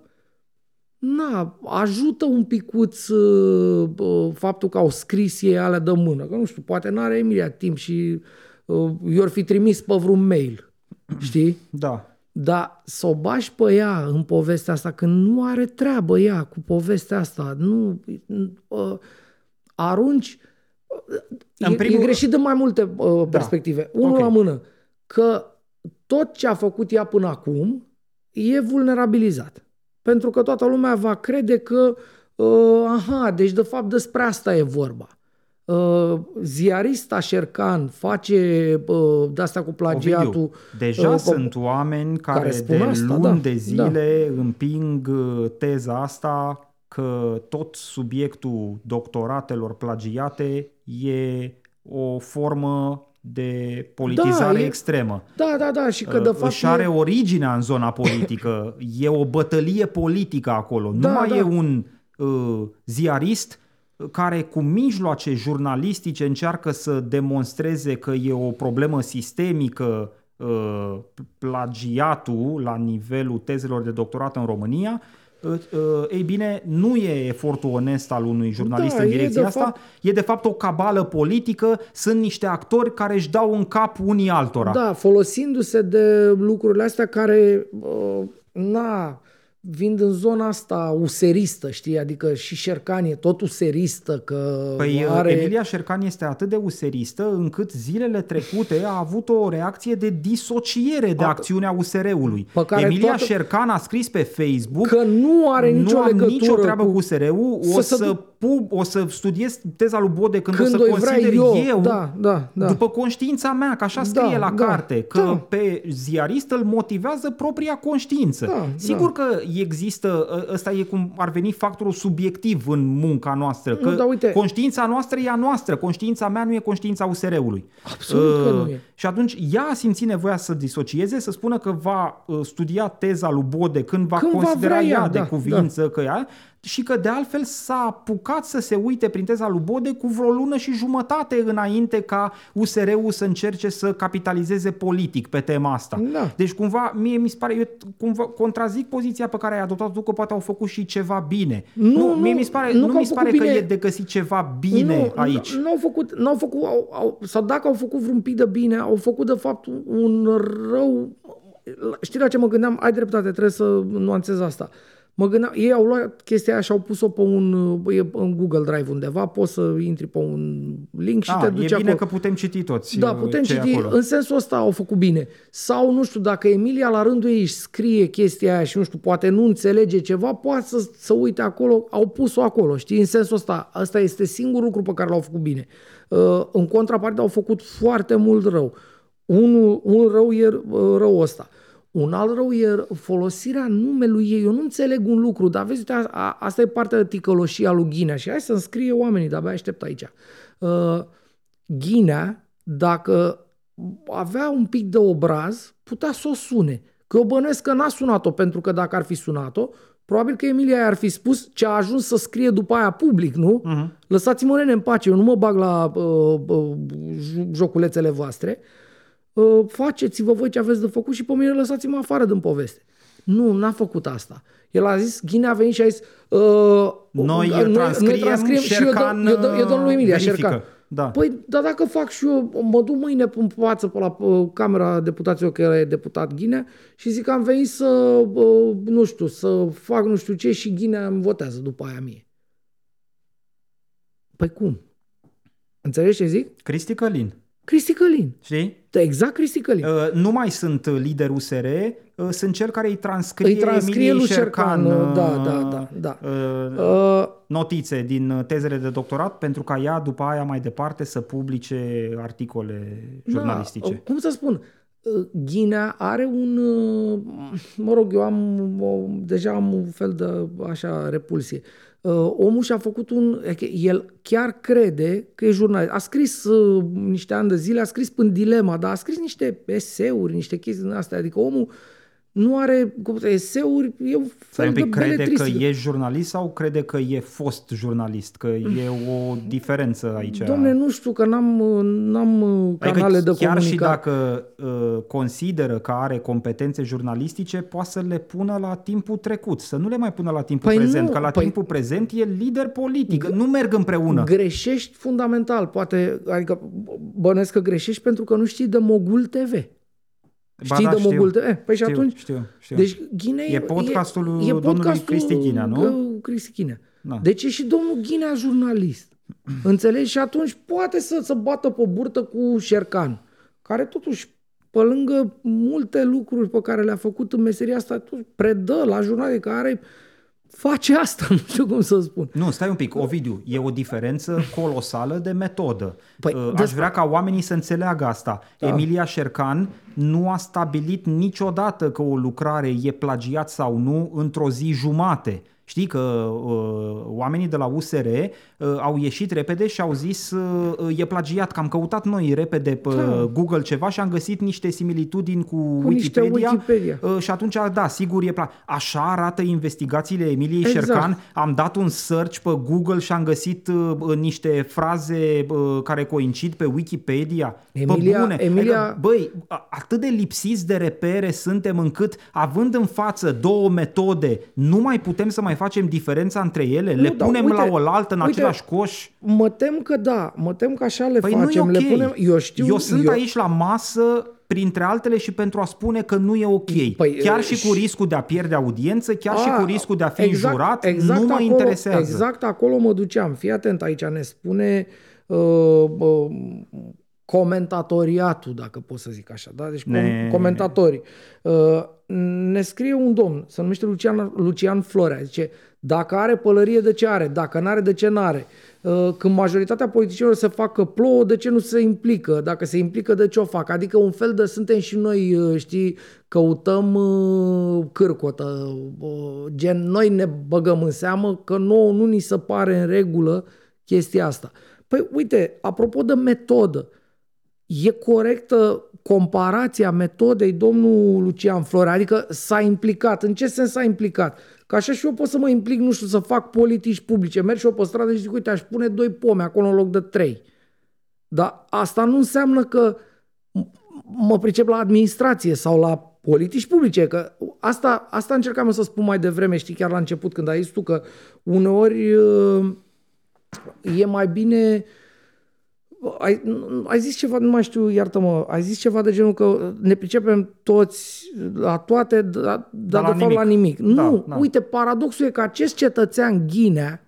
na, ajută un picuț uh, uh, faptul că au scris ei alea de mână. Că nu știu, poate n-are Emilia timp și uh, i-or fi trimis pe vreun mail. Știi? Da. Dar să o bași pe ea în povestea asta, când nu are treabă ea cu povestea asta, nu uh, arunci în e, primul... e greșit de mai multe uh, da. perspective. Unul okay. la mână, că tot ce a făcut ea până acum e vulnerabilizat. Pentru că toată lumea va crede că, uh, aha, deci de fapt despre asta e vorba. Uh, ziarista Șercan face uh, de-asta cu plagiatul. Ovidiu, deja uh, sunt oameni care, care de asta, luni da, de zile da. împing uh, teza asta că tot subiectul doctoratelor plagiate e o formă de politizare Da, e- extremă. Da, da, da, și că de Uh, fapt își are e- originea în zona politică. e o bătălie politică acolo. Da, nu mai da. e un uh, ziarist care cu mijloace jurnalistice încearcă să demonstreze că e o problemă sistemică uh, plagiatul la nivelul tezelor de doctorat în România, uh, uh, ei bine, nu e efortul onest al unui jurnalist Da, în e direcția de asta, fapt- e de fapt o cabală politică, sunt niște actori care își dau în cap unii altora. Da, folosindu-se de lucrurile astea care, uh, na, vin în zona asta useristă, știi? Adică și Șercan e tot useristă, că Păi are... are... Emilia Șercan este atât de useristă încât zilele trecute a avut o reacție de disociere de A- acțiunea USR-ului. Pe care Emilia toată- Șercan a scris pe Facebook că nu are nicio nu am legătură nicio treabă cu, cu USR-ul, o Să să, se duc- pu- o să studiez teza lui Bode când, când o să o vrea consider eu. eu, Da, da, da. după conștiința mea, că așa scrie Da, la da, carte, că da. pe ziarist îl motivează propria conștiință. Da, Sigur că există, ă- ăsta e cum ar veni factorul subiectiv în munca noastră, că Nu, dar uite- conștiința noastră e a noastră, conștiința mea nu e conștiința USR-ului. Absolut că Uh, nu e. Și atunci ea a simțit nevoia să disocieze, să spună că va uh, studia teza lui Bode când va Când va considera vrea ea ea, de da, cuvință că ea și că de altfel s-a apucat să se uite prin teza lui Bode cu vreo lună și jumătate înainte ca USR-ul să încerce să capitalizeze politic pe tema asta. Da. Deci cumva, mie mi se pare, eu cumva contrazic poziția pe care ai adoptat tu că poate au făcut și ceva bine. Nu, mie nu, mi se pare, nu nu, că mi au se făcut pare că bine. e de găsit ceva bine nu, aici. Nu, au făcut, n-au făcut au, au, sau dacă au făcut vreun pic de bine, au făcut de fapt un rău. Știi la ce mă gândeam? Ai dreptate, trebuie să nuanțez asta. Mă gândeam, ei au luat chestia aia și au pus-o pe un, e în Google Drive undeva, poți să intri pe un link și A, te e duci bine acolo. că putem citi toți Da, uh, putem ce e citi. acolo. În sensul ăsta au făcut bine. Sau, nu știu, dacă Emilia la rândul ei își scrie chestia aia și, nu știu, poate nu înțelege ceva, poate să, să uite acolo, au pus-o acolo, știi? În sensul ăsta, ăsta este singurul lucru pe care l-au făcut bine. Uh, În contraparte au făcut foarte mult rău. Unul, un rău e uh, rău ăsta. Un alt rău e folosirea numelui ei. Eu nu înțeleg un lucru, dar vezi, uite, a, a, asta e partea de ticăloșia lui Ghinea și hai să-mi scrie oamenii, dar abia aștept aici. Uh, Ghinea, dacă avea un pic de obraz, putea să o sune. Că eu bănuiesc că n-a sunat-o, pentru că dacă ar fi sunat-o, probabil că Emilia i-ar fi spus ce a ajuns să scrie după aia public, nu? Uh-huh. Lăsați-mă nene în pace, eu nu mă bag la uh, uh, jo- joculețele voastre. Uh, faceți-vă voi ce aveți de făcut și pe mine lăsați-mă afară din poveste. Nu, n-a făcut asta. El a zis, Ghine a venit și a zis uh, Noi îl transcriem, și eu, Șercan, dă, eu, dă, eu dăm lui Emilia verifică. Șercan. Da. Păi, dar dacă fac și eu, mă duc mâine în față pe la uh, Camera Deputaților, că e deputat Ghinea, și zic că am venit să, uh, nu știu, să fac nu știu ce și Ghinea îmi votează după aia mie. Păi cum? Înțelegi ce zic? Cristi Călin, Cristi Călin. știi? Exact Cristi Călin. Uh, nu mai sunt lider USR, uh, sunt cel care îi transcrie, Îi transcrie Emiliei lui Șercan, uh, da, da, da, da. uh, Uh, notițe din uh, tezele de doctorat pentru ca ea după aia mai departe să publice articole jurnalistice. Da, cum să spun, uh, Ghinea are un, uh, mă rog, eu am o, deja am un fel de așa repulsie. Uh, Omul și-a făcut un, adică el chiar crede că e jurnalist. A scris uh, niște ani de zile, a scris până dilema, dar a scris niște eseuri, niște chestii din astea. Adică omul nu are, cum să eseuri, e un Stai fel un de pic, crede că beletristică. e jurnalist sau crede că e fost jurnalist? Că e o diferență aici. Domne, nu știu, că n-am, n-am canale adică de chiar comunicare. și dacă uh, consideră că are competențe jurnalistice, poate să le pună la timpul trecut, să nu le mai pună la timpul Păi prezent, nu, că la păi- timpul prezent e lider politic, nu merg împreună. Greșești fundamental, poate, adică bănesc că greșești pentru că nu știi de Mogul TV. Ba Știi da, de știu. Mogul TV? Păi și Știu, atunci... știu, știu. Deci Ghinea E podcastul lui domnului podcastul Cristi Ghinea, nu? lui Cristi Ghinea. Da. Deci e și domnul Ghinea jurnalist. Înțelegi? Și atunci poate să se bată pe burtă cu Șercan, care totuși pe lângă multe lucruri pe care le-a făcut în meseria asta, totuși predă la jurnale care face asta, nu știu cum să spun. Nu, stai un pic, Ovidiu, e o diferență colosală de metodă. Păi, Uh, Aș despre- vrea ca oamenii să înțeleagă asta. Da. Emilia Șercan nu a stabilit niciodată că o lucrare e plagiat sau nu într-o zi jumate. Știi că uh, oamenii de la USR uh, au ieșit repede și au zis uh, e plagiat, că am căutat noi repede pe da. Google ceva și am găsit niște similitudini cu, cu Wikipedia, Wikipedia. Uh, și atunci, da, sigur e pla- Așa arată investigațiile Emiliei exact. Șercan. Am dat un search pe Google și am găsit uh, niște fraze uh, care coincid pe Wikipedia. Emilia, pe bune. Emilia... Adică, băi, atât de lipsiți de repere suntem încât, având în față două metode, nu mai putem să mai facem diferența între ele? Nu, le da, punem uite, la oaltă în uite, același coș? Mă tem că da, mă tem că așa le păi facem. Nu e okay. le punem, eu, știu, eu sunt eu... aici la masă printre altele și pentru a spune că nu e ok. Păi, chiar și cu riscul de a pierde audiență, chiar a, și cu riscul de a fi exact, înjurat, exact nu mă acolo, interesează. Exact acolo mă duceam. Fii atent aici, ne spune uh, uh, comentatoriatul, dacă pot să zic așa, da? deci ne... comentatorii. Uh, ne scrie un domn, se numește Lucian, Lucian Florea, zice, dacă are pălărie, de ce are? Dacă nu are, de ce nu are? Uh, când majoritatea politicienilor se fac că plouă, de ce nu se implică? Dacă se implică, de ce o fac? Adică un fel de suntem și noi, uh, știi, căutăm uh, cârcotă, gen noi ne băgăm în seamă că nouă nu ni se pare în regulă chestia asta. Păi uite, apropo de metodă, e corectă comparația metodei domnul Lucian Florea, adică s-a implicat. În ce sens s-a implicat? Că așa și eu pot să mă implic, nu știu, să fac politici publice. Merg și eu pe stradă și zic, uite, aș pune doi pome acolo în loc de trei. Dar asta nu înseamnă că mă pricep la administrație sau la politici publice, că asta, asta încercam să spun mai devreme, știi, chiar la început, când ai zis tu că uneori uh, e mai bine uh, ai, ai zis ceva, nu mai știu, iartă-mă, ai zis ceva de genul că ne pricepem toți la toate, dar da, de fapt nimic. la nimic. Da, nu, da. uite, paradoxul e că acest cetățean Ghinea,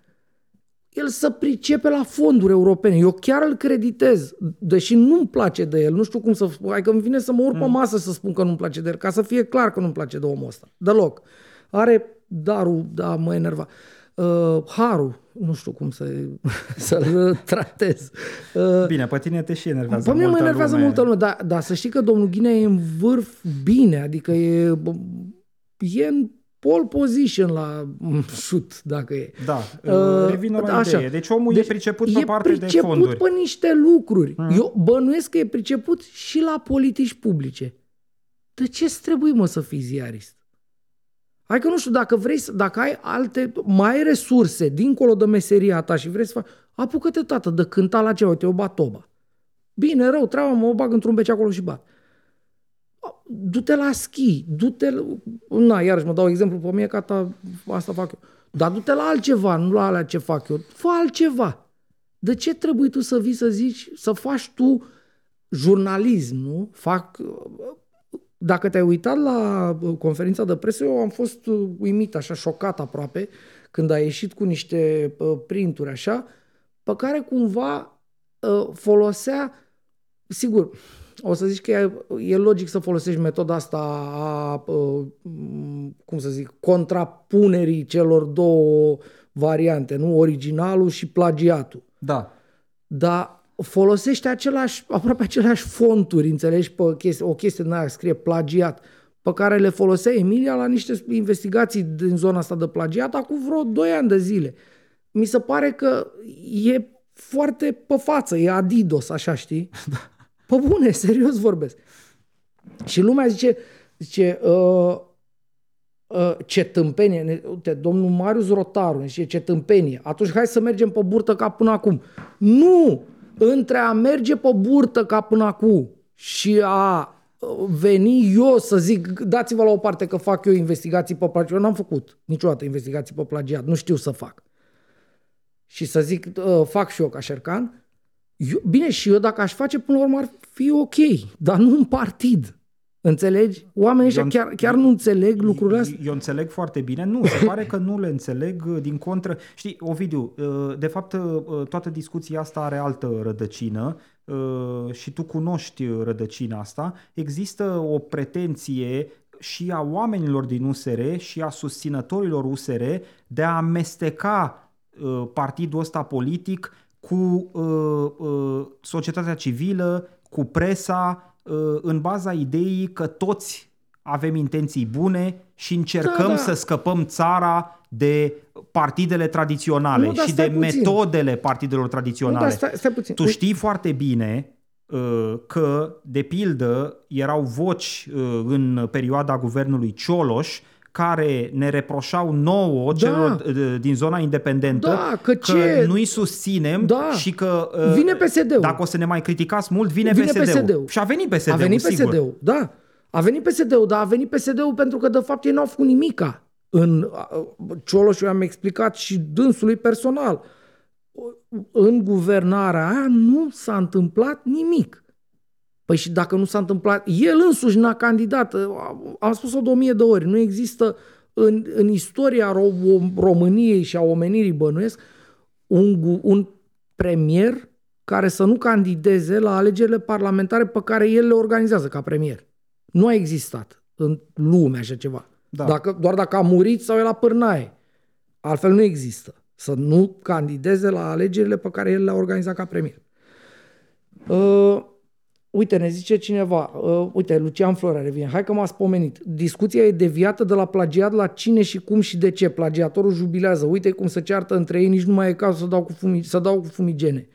el să pricepe la fonduri europene. Eu chiar îl creditez, deși nu-mi place de el, nu știu cum să spun, adică îmi vine să mă urc pe mm. masă să spun că nu-mi place de el, ca să fie clar că nu-mi place de omul ăsta, deloc. Are darul, da, mă enerva. Uh, harul, nu știu cum să, să-l tratez. Uh, Bine, pe tine te și enervează Pe mine mă enervează lume. multă lume, dar, dar să știi că domnul Ghinea e în vârf bine, adică e, e în pole position la șut, dacă e. Da, uh, revin la așa. idee. Deci omul deci e priceput pe parte de fonduri. E pe niște lucruri. Hmm. Eu bănuiesc că e priceput și la politici publice. De ce trebuie, mă, să fii ziarist? Hai că nu știu, dacă vrei, dacă ai alte, mai ai resurse dincolo de meseria ta și vrei să faci, apucă-te, tată, de cânta la ceva, uite, o bat toba. Bine, rău, treaba, mă o bag într-un beci acolo și bat. Du-te la schi, du-te, na, iarăși mă dau exemplu pe mine, că ta, asta fac eu. Dar du-te la altceva, nu la alea ce fac eu. Fă altceva. De ce trebuie tu să vii să zici, să faci tu jurnalism, nu? Fac, dacă te-ai uitat la uh, conferința de presă, eu am fost uh, uimit, așa șocat aproape, când a ieșit cu niște uh, printuri așa, pe care cumva folosea, sigur, o să zici că e, e logic să folosești metoda asta a, a, cum să zic, contrapunerii celor două variante, nu? Originalul și plagiatul. Da. Dar folosește același, aproape aceleași fonturi, înțelegi, pe chestie, o chestie din aia scrie plagiat, pe care le folosea Emilia la niște investigații din zona asta de plagiat acum vreo 2 ani de zile. Mi se pare că e foarte pe față, e Adidos, așa știi? Pe bune, serios vorbesc. Și lumea zice, zice uh, uh, ce tâmpenie, uite, domnul Marius Rotaru zice ce tâmpenie, atunci hai să mergem pe burtă ca până acum. Nu! Între a merge pe burtă ca până acum și a veni eu să zic, dați-vă la o parte că fac eu investigații pe plagiat. Eu n-am făcut niciodată investigații pe plagiat, nu știu să fac. Și să zic, ă, fac și eu ca șercan. Eu, bine, și eu dacă aș face, până la urmă ar fi ok, dar nu un partid. Înțelegi? Oamenii ăștia chiar, chiar nu înțeleg lucrurile astea. Eu înțeleg foarte bine. Nu, se pare că nu le înțeleg uh, din contră. Știi, Ovidiu, uh, de fapt uh, toată discuția asta are altă rădăcină și tu cunoști rădăcina asta. Există o pretenție și a oamenilor din USR și a susținătorilor USR de a amesteca partidul ăsta politic cu societatea civilă, cu presa, Uh, în baza ideii că toți avem intenții bune și încercăm da, da. să scăpăm țara de partidele tradiționale Nu, dar și stai de puțin. metodele partidelor Nu, tradiționale. dar stai, stai puțin. Tu știi foarte bine uh, că, de pildă, erau voci uh, în perioada guvernului Cioloș care ne reproșau nouă, Da. celor uh, din zona independentă, Da, că ce- nu-i susținem Da. și că uh, Vine PSD-ul. dacă o să ne mai criticați mult, vine, Vine PSD-ul. PSD-ul. Și a venit PSD-ul, A venit sigur. PSD-ul, da. A venit PSD-ul, dar a venit PSD-ul pentru că, de fapt, ei n-au făcut nimica. În Cioloș, eu am explicat și dânsului personal. În guvernarea aia nu s-a întâmplat nimic. Păi și dacă nu s-a întâmplat, el însuși n-a candidat. Am spus-o de o mie de ori. Nu există în, în istoria Ro- României și a omenirii bănuiesc un, gu- un premier care să nu candideze la alegerile parlamentare pe care el le organizează ca premier. Nu a existat în lume așa ceva. Da. Dacă, doar dacă a murit sau e la pârnaie. Altfel nu există. Să nu candideze la alegerile pe care el le-a organizat ca premier. Uh, uite, ne zice cineva, uh, uite, Lucian Florea revine, hai că m-ați pomenit. Discuția e deviată de la plagiat la cine și cum și de ce. Plagiatorul jubilează. Uite cum se ceartă între ei, nici nu mai e cazul să dau cu, fumi, să dau cu fumigene.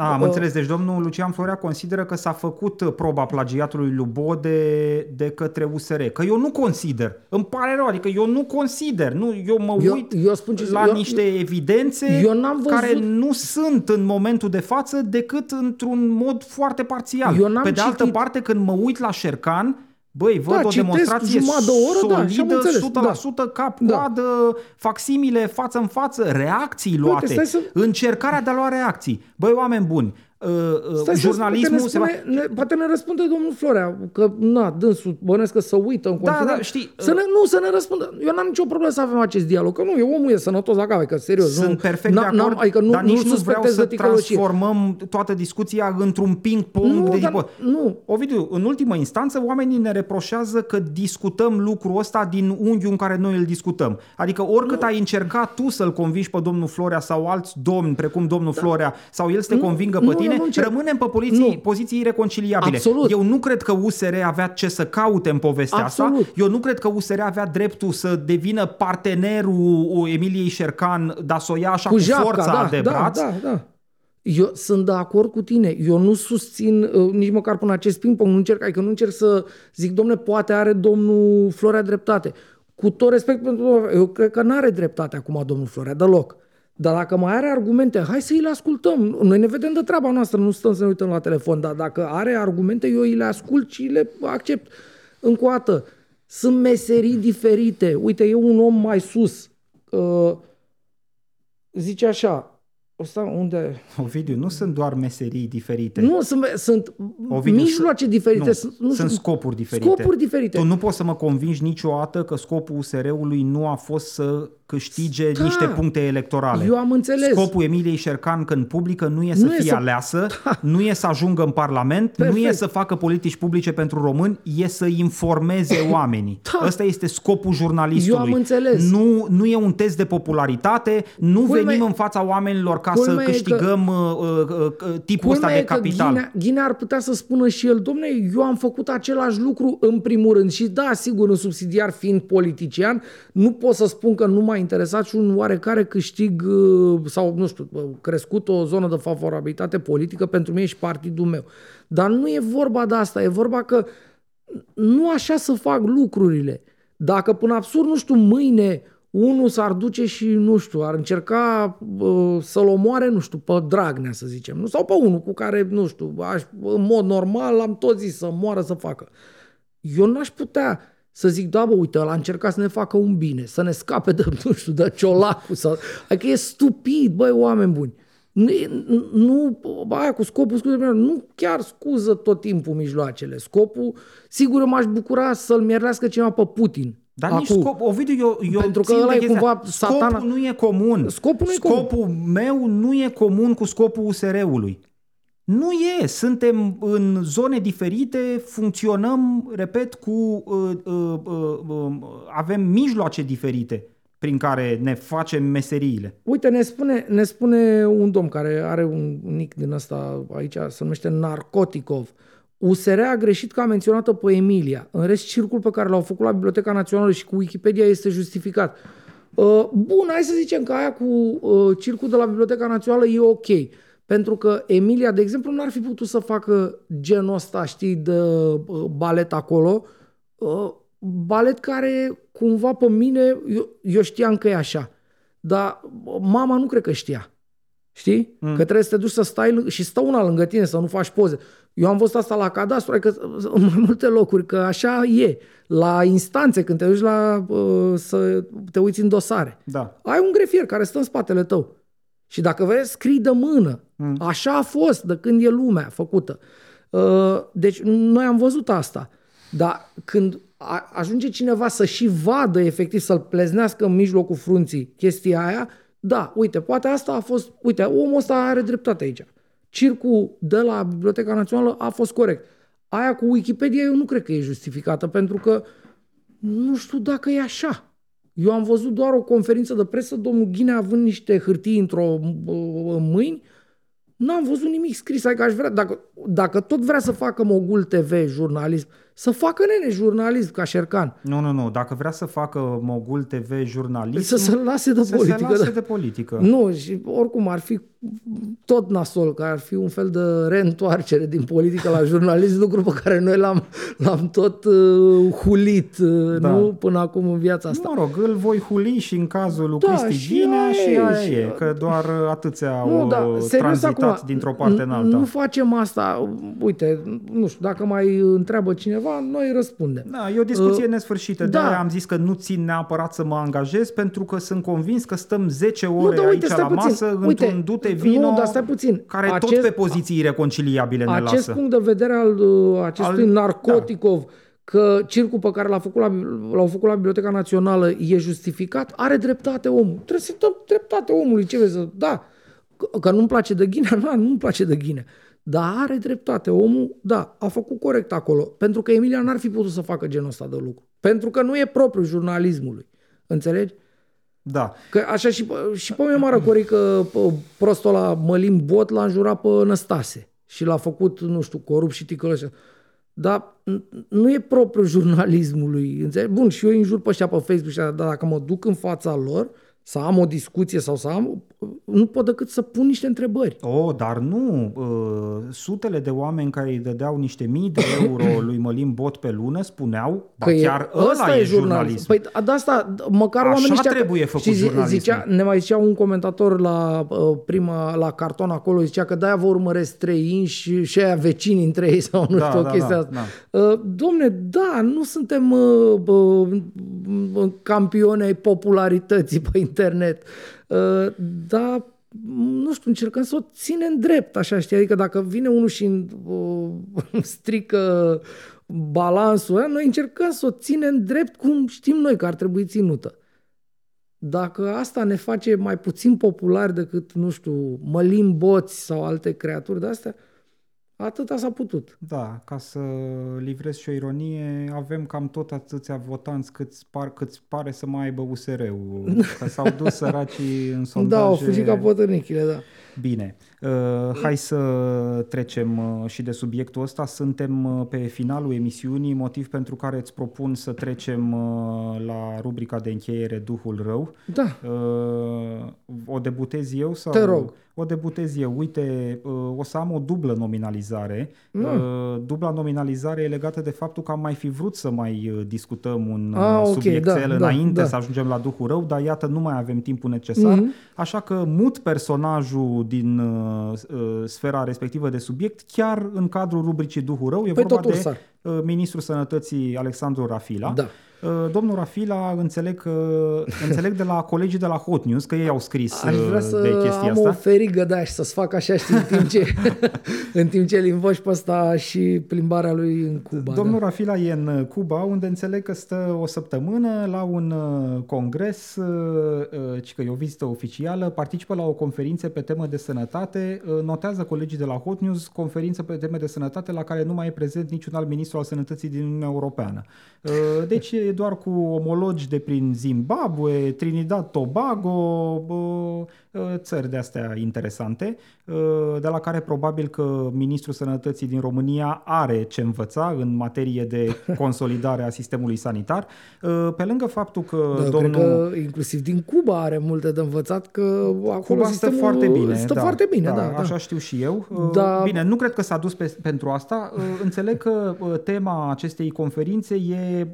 A, am Uh, înțeles. Deci domnul Lucian Florea consideră că s-a făcut uh, proba plagiatului lui Bode de către USR. Că eu nu consider. Îmi pare rău, adică eu nu consider. Nu, eu mă Eu- uit eu spun ce- la eu- niște evidențe eu n-am văzut- care nu sunt în momentul de față decât într-un mod foarte parțial. Eu n-am Pe de altă citit- parte, când mă uit la Șercan, Băi, văd Da, o citesc demonstrație jumătate de oră, da, și am solidă, înțeles, 100% cap, Da. coadă, facsimile, față în față, reacții Uite, luate, stai să- încercarea de a lua reacții. Băi, oameni buni, uh, uh, Stai să jurnalismul poate se ne, va... spune, ne, poate ne răspunde domnul Florea, că na, dânsul bănesc că să uită în Da, continuare. da, știi, Să ne, nu, să ne răspundă. Eu n-am nicio problemă să avem acest dialog, că nu, eu omul e sănătos la cap, că serios. Sunt nu, perfect n- de n-am- acord, adică nu, dar nici nu nu vreau suspectez să de ticăloșie. transformăm toată discuția într-un ping-pong Nu, de dar tipă. nu. Ovidiu, în ultimă instanță, oamenii ne reproșează că discutăm lucrul ăsta din unghiul în care noi îl discutăm. Adică oricât ai încercat tu să-l convingi pe domnul Florea sau alți domni, precum domnul Florea, sau el să te Nu, convingă nu, pe eu tine, nu încerc. rămânem pe poziții, Nu. poziții ireconciliabile. Absolut. Eu nu cred că USR avea ce să caute în povestea Absolut. asta. Eu nu cred că USR avea dreptul să devină partenerul Emiliei Șercan, dar să o ia așa cu, japca, forța da, de da, braț. Da, da. Eu sunt de acord cu tine. Eu nu susțin uh, nici măcar până acest ping-pong, nu încerc, adică nu încerc să zic, domne, poate are domnul Florea dreptate. Cu tot respect pentru domnul, eu cred că nu are dreptate acum domnul Florea, deloc. Dar dacă mai are argumente, hai să îi le ascultăm. Noi ne vedem de treaba noastră, nu stăm să ne uităm la telefon, dar dacă are argumente, eu îi le ascult și le accept. Încă o dată, sunt meserii diferite. Uite, e un om mai sus. Uh, zice așa, Ăsta unde... Ovidiu, nu sunt doar meserii diferite. Nu, sunt, sunt Ovidiu, mijloace diferite. Nu, sunt, nu sunt știu, scopuri diferite. Scopuri diferite. Tu nu poți să mă convingi niciodată că scopul USR-ului nu a fost să câștige Da. niște puncte electorale. Eu am înțeles. Scopul Emiliei Șercan când publică nu e să Nu e fie să- aleasă, nu e să ajungă în Parlament, nu e Perfect. să facă politici publice pentru români, e să informeze oamenii. Da. Ăsta este scopul jurnalistului. Eu am înțeles. Nu, nu e un test de popularitate, nu Culmea- venim în fața oamenilor ca Culmea să e că- câștigăm uh, uh, uh, tipul ăsta Culmea de e că capital. Ghinea, Ghinea ar putea să spună și el, domne, eu am făcut același lucru în primul rând și da, sigur, în subsidiar fiind politician, nu pot să spun că nu m-a interesat și un oarecare câștig uh, sau, nu știu, uh, crescut o zonă de favorabilitate politică pentru mine și partidul meu. Dar nu e vorba de asta, e vorba că nu așa să fac lucrurile. Dacă până absurd, nu știu, mâine unul s-ar duce și, nu știu, ar încerca uh, să-l omoare, nu știu, pe Dragnea, să zicem, nu? sau pe unul cu care, nu știu, aș, în mod normal am tot zis să moară, să facă. Eu n-aș putea să zic, da, bă, uite, ăla a încercat să ne facă un bine, să ne scape de, nu știu, de ciolacul. Sau... Adică e stupid, băi, oameni buni. Nu, nu bă, aia cu scopul scuze, nu chiar scuză tot timpul mijloacele. Scopul, sigur, m-aș bucura să-l mierlească cineva pe Putin. Dar nici scop, Ovidiu, eu, eu Pentru că țin ăla de e chestia- cumva Scopul satana. nu e comun. Scopul nu e comun. Scopul meu nu e comun cu scopul USR-ului. Nu e. Suntem în zone diferite, funcționăm, repet, cu... Uh, uh, uh, uh, avem mijloace diferite prin care ne facem meseriile. Uite, ne spune, ne spune un domn care are un nick din ăsta aici, se numește Narcoticov. USR a greșit că a menționat-o pe Emilia. În rest, circul pe care l-au făcut la Biblioteca Națională și cu Wikipedia este justificat. Uh, bun, hai să zicem că aia cu uh, circul de la Biblioteca Națională e ok. Pentru că Emilia, de exemplu, n-ar fi putut să facă genul ăsta, știi, de uh, balet acolo. Uh, balet care, cumva, pe mine, eu, eu știam că e așa. Dar mama nu cred că știa. Știi? Mm. Că trebuie să te duci să stai și stă una lângă tine, să nu faci poze. Eu am văzut asta la cadastru, adică în mai multe locuri, că așa e. La instanțe, când te duci la, uh, să te uiți în dosare. Da. Ai un grefier care stă în spatele tău. Și dacă vreți, scrii de mână. Mm. Așa a fost de când e lumea făcută. Uh, deci noi am văzut asta. Dar când ajunge cineva să și vadă efectiv, să-l pleznească în mijlocul frunții chestia aia, da, uite, poate asta a fost, uite, omul ăsta are dreptate aici. Circul de la Biblioteca Națională a fost corect. Aia cu Wikipedia eu nu cred că e justificată, pentru că nu știu dacă e așa. Eu am văzut doar o conferință de presă, domnul Ghinea având niște hârtii într-o în mâini, n-am văzut nimic scris. Adică aș vrea, dacă, dacă tot vrea să facă Mogul TV jurnalism, să facă nene jurnalism ca Șercan. Nu, nu, nu. Dacă vrea să facă Mogul TV jurnalism... Să se lase de să politică. se lase da. de politică. Nu, și oricum ar fi tot nasol, că ar fi un fel de reîntoarcere din politică la jurnalism, lucru pe care noi l-am, l-am tot uh, hulit, uh, Da. nu? Până acum în viața asta. Mă rog, îl voi huli și în cazul lui Da, Cristi și Ghinea aia și e, aia și- e, că doar atâția Nu, au da, uh, serios tranzitat acum, dintr-o parte în n- alta. Nu facem asta, uite, nu știu, dacă mai întreabă cineva, noi răspundem. Da, e o discuție Uh, nesfârșită. da. De-aia am zis că nu țin neapărat să mă angajez, pentru că sunt convins că stăm 10 ore Nu, dar uite, aici stai la puțin. masă, Uite, într-un dute vino, nu, dar stai puțin. care tot Acest- pe poziții ireconciliabile ne Acest lasă. punct de vedere al uh, acestui Al- da. Narcoticov, că circul pe care l-a făcut la, l-au făcut la Biblioteca Națională e justificat, are dreptate omul. Trebuie să dăm dreptate omului. Ce vezi? să- Da. Că, că nu-mi place de ghinea, da, nu-mi place de ghinea. Dar are dreptate omul, da, a făcut corect acolo. Pentru că Emilia n-ar fi putut să facă genul ăsta de lucru. Pentru că nu e propriu jurnalismului. Înțelegi? Da. Că așa și, pe- și pe mine mă răcori că pe prostul ăla Mălim Bot l-a înjurat pe Năstase și l-a făcut, nu știu, corupt și ticălășa. Dar n- nu e propriu jurnalismului. Înțelegi? Bun, și eu îi înjur pe ăștia pe Facebook, și așa, dar dacă mă duc în fața lor, să am o discuție sau să am, nu pot decât să pun niște întrebări. Oh, dar nu. Uh, sutele de oameni care îi dădeau niște mii de euro lui Mălim Bot pe lună spuneau, ba Că chiar e, ăla ăsta e e jurnalism. jurnalism. Păi de asta, măcar Așa oamenii ăștia... trebuie făcut știi, zi- jurnalismul. zicea, ne mai zicea un comentator la uh, prima, la carton acolo, zicea că de-aia vă urmăresc trei și, și aia vecini între ei sau nu Da, știu, o da, chestie da, asta. Uh, domne, da, nu suntem uh, uh, uh, campioni ai popularității pe internet, uh, dar nu știu, încercăm să o ținem drept, așa știi, adică dacă vine unul și uh, strică balansul ăla, noi încercăm să o ținem drept cum știm noi că ar trebui ținută. Dacă asta ne face mai puțin populari decât, nu știu, mălim boți sau alte creaturi de astea, atâta s-a putut. Da, ca să livrez și o ironie, avem cam tot atâția votanți cât, par, cât pare să mai aibă USR-ul. Că s-au dus săracii în sondaje. Da, au fugit ca potărnichile, da. Bine, uh, hai să trecem uh, și de subiectul ăsta. Suntem uh, pe finalul emisiunii, motiv pentru care îți propun să trecem uh, la rubrica de încheiere Duhul Rău. Da, Uh, o debutez eu sau... Te rog. O debutez eu. Uite, uh, o să am o dublă nominalizare. Mm. Uh, Dubla nominalizare e legată de faptul că am mai fi vrut să mai uh, discutăm un Ah, ah, ok, subiectel da, da, înainte da. să ajungem la Duhul Rău, dar iată, nu mai avem timpul necesar. Mhm. Așa că mut personajul din uh, uh, sfera respectivă de subiect chiar în cadrul rubricii Duhul Rău. E Păi vorba tot de Ursar. uh, ministrul sănătății Alexandru Rafila. Da. Uh, Domnul Rafila, înțeleg, că, înțeleg de la colegii de la Hot News că ei au scris Aș vrea uh, să de chestia am asta. o ferigă de și să-ți fac așa, știi, în timp ce, în timp ce îl invoci pe ăsta și plimbarea lui în Cuba. Domnul da. Rafila e în uh, Cuba, unde înțeleg că stă o săptămână la un uh, congres, uh, uh, ci că e o vizită oficială, participă la o conferință pe temă de sănătate, uh, notează colegii de la Hot News, conferință pe teme de sănătate la care nu mai e prezent niciun alt ministru al sănătății din Uniunea Europeană. Uh, Deci e doar cu omologi de prin Zimbabwe, Trinidad, Tobago, uh, uh, țări de astea interesante. De la care probabil că Ministrul Sănătății din România are ce învăța în materie de consolidare a sistemului sanitar. Pe lângă faptul că da, domnul... Cred că inclusiv din Cuba are multe de învățat, că acolo Cuba stă foarte bine. Stă da, foarte bine, da, da, Așa da. știu și eu. Da. Bine, nu cred că s-a dus pe, pentru asta. Înțeleg că tema acestei conferințe e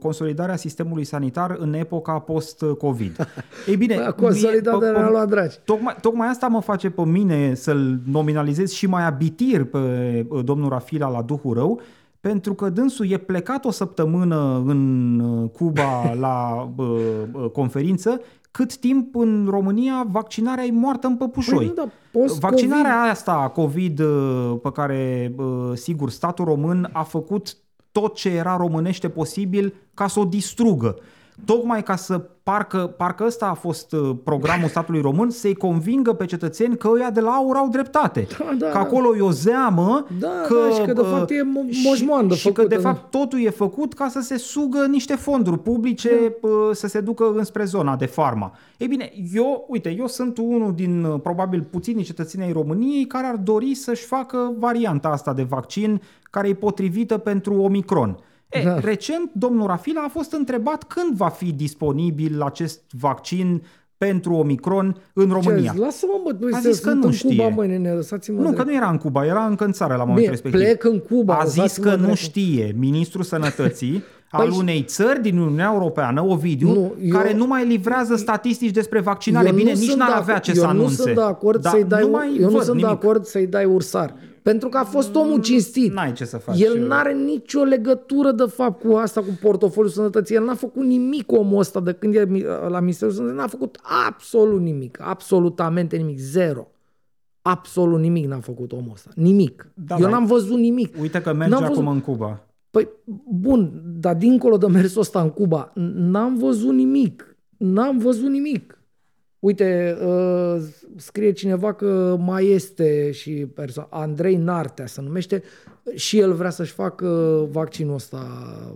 consolidarea sistemului sanitar în epoca post-COVID. Ei bine, consolidarea ne-a luat dragi. Tocmai, tocmai asta mă face pe mine să-l nominalizez și mai abitir pe domnul Rafila la Duhul Rău, pentru că dânsul e plecat o săptămână în Cuba la uh, conferință, cât timp în România vaccinarea e moartă în păpușoi. Păi, da, vaccinarea asta COVID pe care, sigur, statul român a făcut tot ce era românește posibil ca să o distrugă. Tocmai ca să parcă, parcă ăsta a fost programul statului român, să-i convingă pe cetățeni că ăia de la aur au dreptate. Da, da, că acolo e o zeamă. Da, că, da, și că de fapt e moșmoandă Și, și că de fapt totul e făcut ca să se sugă niște fonduri publice da. să se ducă înspre zona de farma. Ei bine, eu, uite, eu sunt unul din probabil puțini cetățeni ai României care ar dori să-și facă varianta asta de vaccin care e potrivită pentru Omicron. E, da. Recent, domnul Rafila a fost întrebat când va fi disponibil acest vaccin pentru Omicron în România. Ce, lasă-mă, bă, noi a zis că nu în știe. Cuba, măi, nene, lăsați-mă Nu, că nu era în Cuba, era încă în țară la momentul Bine, respectiv. plec în Cuba. A zis că nu știe ministrul sănătății al păi unei țări din Uniunea Europeană, Ovidiu, nu, eu, care nu mai livrează statistici despre vaccinare. Bine, nici n-ar avea ce eu să anunțe. Nu sunt de acord să-i dai, nu mai eu nu sunt nimic. de acord să-i dai ursar. Pentru că a fost omul cinstit. N-ai ce să faci. El n-are nicio legătură de fapt cu asta, cu portofoliul sănătății. El n-a făcut nimic omul ăsta de când e la Ministerul Sănătății. N-a făcut absolut nimic. Absolutamente nimic. Zero. Absolut nimic n-a făcut omul ăsta. Nimic. Da, Eu n-am văzut nimic. Uite că merge acum văzut... în Cuba. Păi, bun, dar dincolo de mersul ăsta în Cuba, n-am văzut nimic. N-am văzut nimic. Uite, uh, scrie cineva că mai este și perso- Andrei Nartea se numește și el vrea să-și facă vaccinul ăsta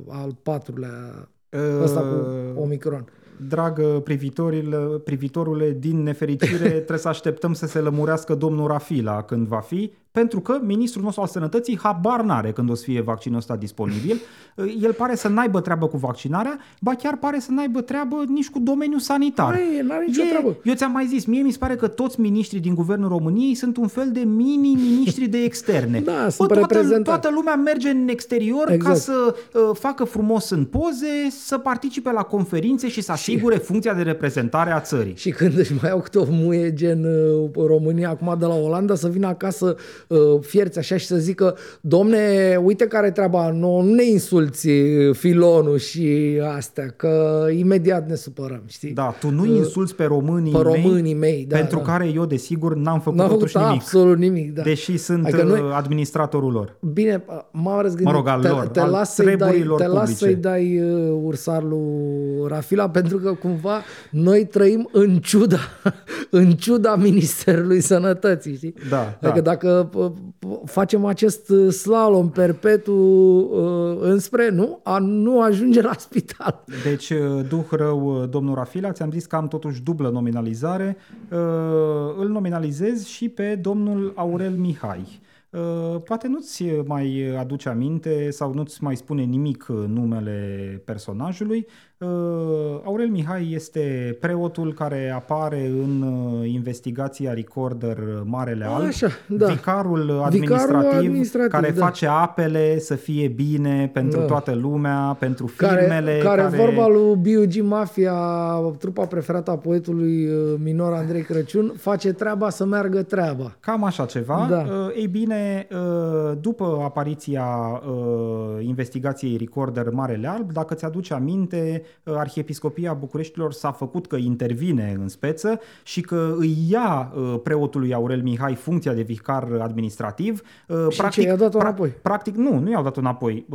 al patrulea, uh, ăsta cu Omicron. Dragă privitorul, privitorule, din nefericire trebuie să așteptăm să se lămurească domnul Rafila când va fi, pentru că ministrul nostru al sănătății habar n-are când o să fie vaccinul ăsta disponibil. El pare să n-aibă treabă cu vaccinarea, ba chiar pare să n-aibă treabă nici cu domeniul sanitar. Nu are nicio e, treabă. Eu ți-am mai zis, mie mi se pare că toți miniștrii din guvernul României sunt un fel de mini-ministri de externe. da, sunt Bă, toată, toată lumea merge în exterior exact. ca să uh, facă frumos în poze, să participe la conferințe și să asigure și... funcția de reprezentare a țării. Și când își mai au câte o muie gen uh, România acum de la Olanda să vină acasă uh, fierți așa și să zică domne, uite care treaba, nu, nu ne insulți filonul și astea, că imediat ne supărăm, știi? Da, tu nu insulți pe românii, pe românii mei, mei da, pentru da. care eu, desigur, n-am făcut n-am totuși făcut nimic. absolut nimic, da. Deși sunt adică noi... administratorul lor. Bine, m-am răzgândit. Mă rog, al te, lor, te, al las să-i dai, te las să-i publice. dai uh, ursar lui Rafila, pentru că cumva noi trăim în ciuda, în ciuda Ministerului Sănătății, știi? Da, adică da. dacă facem acest slalom perpetu uh, înspre, nu? A nu ajunge la spital. Deci, uh, duh rău, domnul Rafila, ți-am zis că am totuși dublă nominalizare. Uh, îl nominalizez și pe domnul Aurel Mihai. Uh, poate nu-ți mai aduce aminte sau nu-ți mai spune nimic numele personajului. Uh, Aurel Mihai este preotul care apare în uh, investigația Recorder Marele Alb, Așa, da. vicarul administrativ, Vicarul administrativ care da. face apele să fie bine pentru Da. toată lumea, pentru Care, firmele care, vorba lui B.U.G. Mafia, trupa preferată a poetului uh, minor Andrei Crăciun, face treaba să meargă treaba. Cam așa ceva. Da. Uh, Ei bine, uh, după apariția uh, investigației Recorder Marele Alb, dacă ți-aduce aminte, uh, Arhiepiscopia Bucureștilor s-a făcut că intervine în speță și că îi ia uh, preotului Aurel Mihai funcția de vicar administrativ. Uh, Și ce, i-a dat-o înapoi? Practic, nu, nu i-au dat-o înapoi.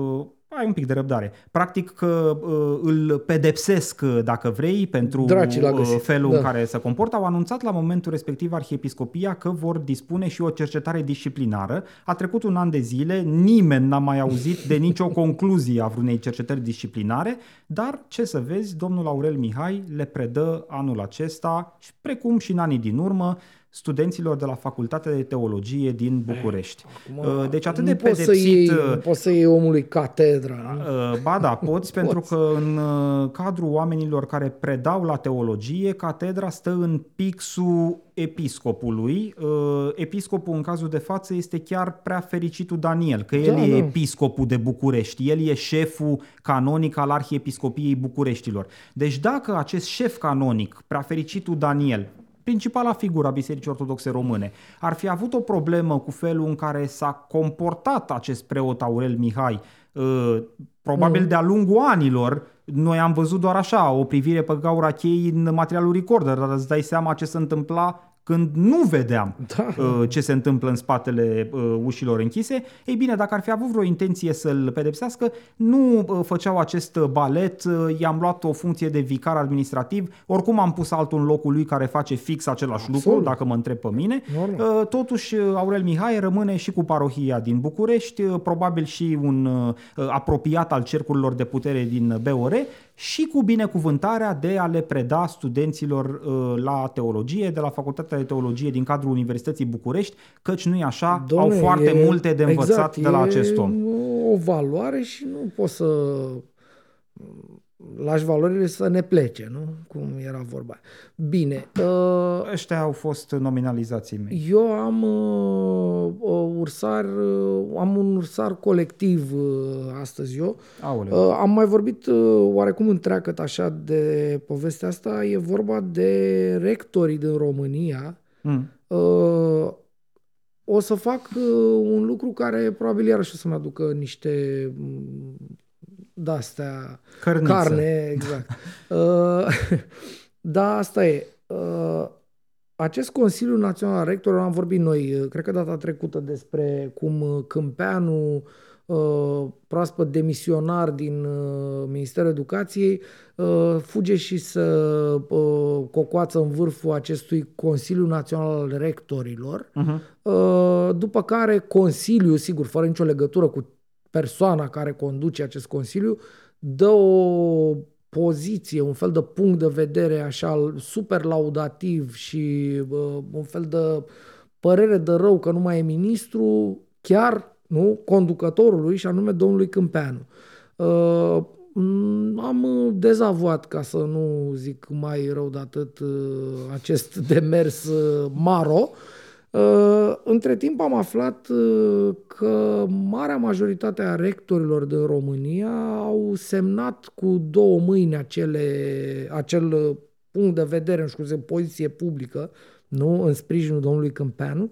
Uh, ai un pic de răbdare. Practic că uh, îl pedepsesc, uh, dacă vrei, pentru Dracii l-a uh, găsit. felul Da. în care se comportă. Au anunțat la momentul respectiv Arhiepiscopia că vor dispune și o cercetare disciplinară. A trecut un an de zile, nimeni n-a mai auzit de nicio concluzie a vreunei cercetări disciplinare, dar ce să vezi, domnul Aurel Mihai le predă anul acesta, și precum și în anii din urmă, studenților de la Facultatea de Teologie din București. Acum, Deci atât nu de poți să pedepsit... iei, nu poți să iei omului catedra. Nu? Uh, Ba da, poți, pentru că în uh, cadrul oamenilor care predau la teologie, catedra stă în pixul episcopului. Uh, Episcopul în cazul de față este chiar prea fericitul Daniel, că el Da, e da. episcopul de București, el e șeful canonic al Arhiepiscopiei Bucureștilor. Deci dacă acest șef canonic, prea fericitul Daniel, principala figură a Bisericii Ortodoxe Române, ar fi avut o problemă cu felul în care s-a comportat acest preot Aurel Mihai, uh, probabil Mm. de-a lungul anilor, noi am văzut doar așa, o privire pe gaura cheii în materialul recorder, dar îți dai seama ce se întâmpla când nu vedeam Da. uh, ce se întâmplă în spatele uh, ușilor închise. Ei bine, dacă ar fi avut vreo intenție să-l pedepsească, nu uh, făceau acest balet, uh, i-am luat o funcție de vicar administrativ, oricum am pus altul în locul lui care face fix același Absolut. lucru, dacă mă întreb pe mine. Normal. Uh, Totuși, uh, Aurel Mihai rămâne și cu parohia din București, uh, probabil și un uh, apropiat al cercurilor de putere din BOR și cu binecuvântarea de a le preda studenților uh, la teologie, de la Facultatea de Teologie din cadrul Universității București, căci nu-i așa, Dom'le, au foarte e- multe de învățat exact, de la e acest om. o valoare și nu poți să lași valorile să ne plece, nu? Cum era vorba. Bine, uh, Ăștia au fost nominalizații mei. eu am uh, uh, ursar, uh, am un ursar colectiv uh, astăzi eu. Aoleu. Uh, am mai vorbit uh, oarecum întreagăt așa de povestea asta. E vorba de rectorii din România. Mm. Uh, o să fac uh, un lucru care probabil iarăși o să-mi aducă niște mm, de-astea, Cărniță. carne, exact. Uh, da, asta e. Uh, acest Consiliu Național al Rectorilor, am vorbit noi, uh, cred că data trecută, despre cum uh, Câmpeanu, uh, proaspăt demisionar din uh, Ministerul Educației, uh, fuge și să uh, cocoață în vârful acestui Consiliu Național al Rectorilor, Mhm. Uh, după care Consiliul, sigur, fără nicio legătură cu persoana care conduce acest Consiliu, dă o poziție, un fel de punct de vedere așa super laudativ și uh, un fel de părere de rău că nu mai e ministru, chiar nu conducătorului și anume domnului Câmpeanu. Uh, m, am uh, dezavuat, ca să nu zic mai rău de atât, uh, acest demers uh, maro. Uh, Între timp am aflat uh, că marea majoritate a rectorilor din România au semnat cu două mâini acele, acel uh, punct de vedere, nu știu cum se zice, poziție publică, nu, în sprijinul domnului Câmpeanu.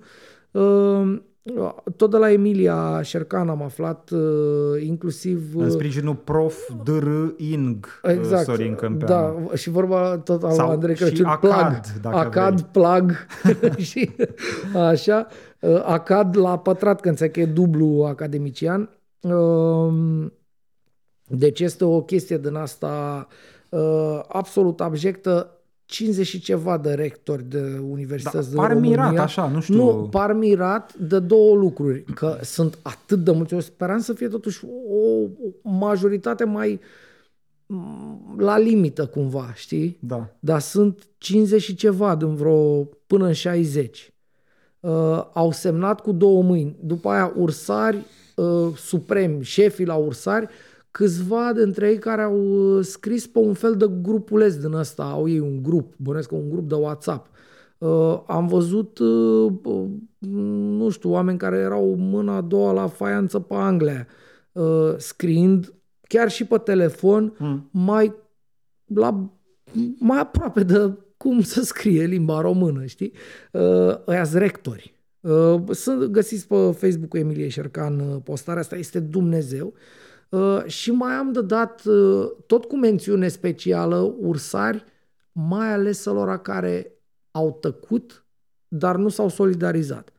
Uh, Tot de la Emilia Șercan am aflat uh, inclusiv... În uh, sprijinul prof dr. Ing Exact. Sorin Câmpeanu. Da, și vorba tot al Sau Andrei și Crăciun, ACAD, plag, dacă ACAD, vrei. plag și așa, uh, ACAD la pătrat, că înțeleg că e dublu academician. Um, Deci este o chestie din asta uh, absolut abjectă. 50 și ceva de rectori de universități din Da, par România. mirat, așa, nu știu. Nu, par mirat de două lucruri. Că sunt atât de mulți. Eu speram să fie totuși o o majoritate mai m, la limită cumva, știi? Da. Dar sunt 50 și ceva din vreo până în 60. Uh, au semnat cu două mâini. După aia ursari uh, supremi, șefii la ursari, câțiva dintre ei care au uh, scris pe un fel de grupuleț din ăsta, au ei un grup, bănesc că un grup de WhatsApp. Uh, am văzut, uh, uh, nu știu, oameni care erau mâna a doua la faianță pe Anglia, uh, scriind chiar și pe telefon, Mm. mai la mai aproape de cum să scrie limba română, știi? Uh, ăia rectori. Uh, Sunt găsiți pe Facebook cu Emilie Șercan uh, postarea asta, este Dumnezeu. Uh, Și mai am de dat, uh, tot cu mențiune specială, ursari, mai ales celor care au tăcut, dar nu s-au solidarizat.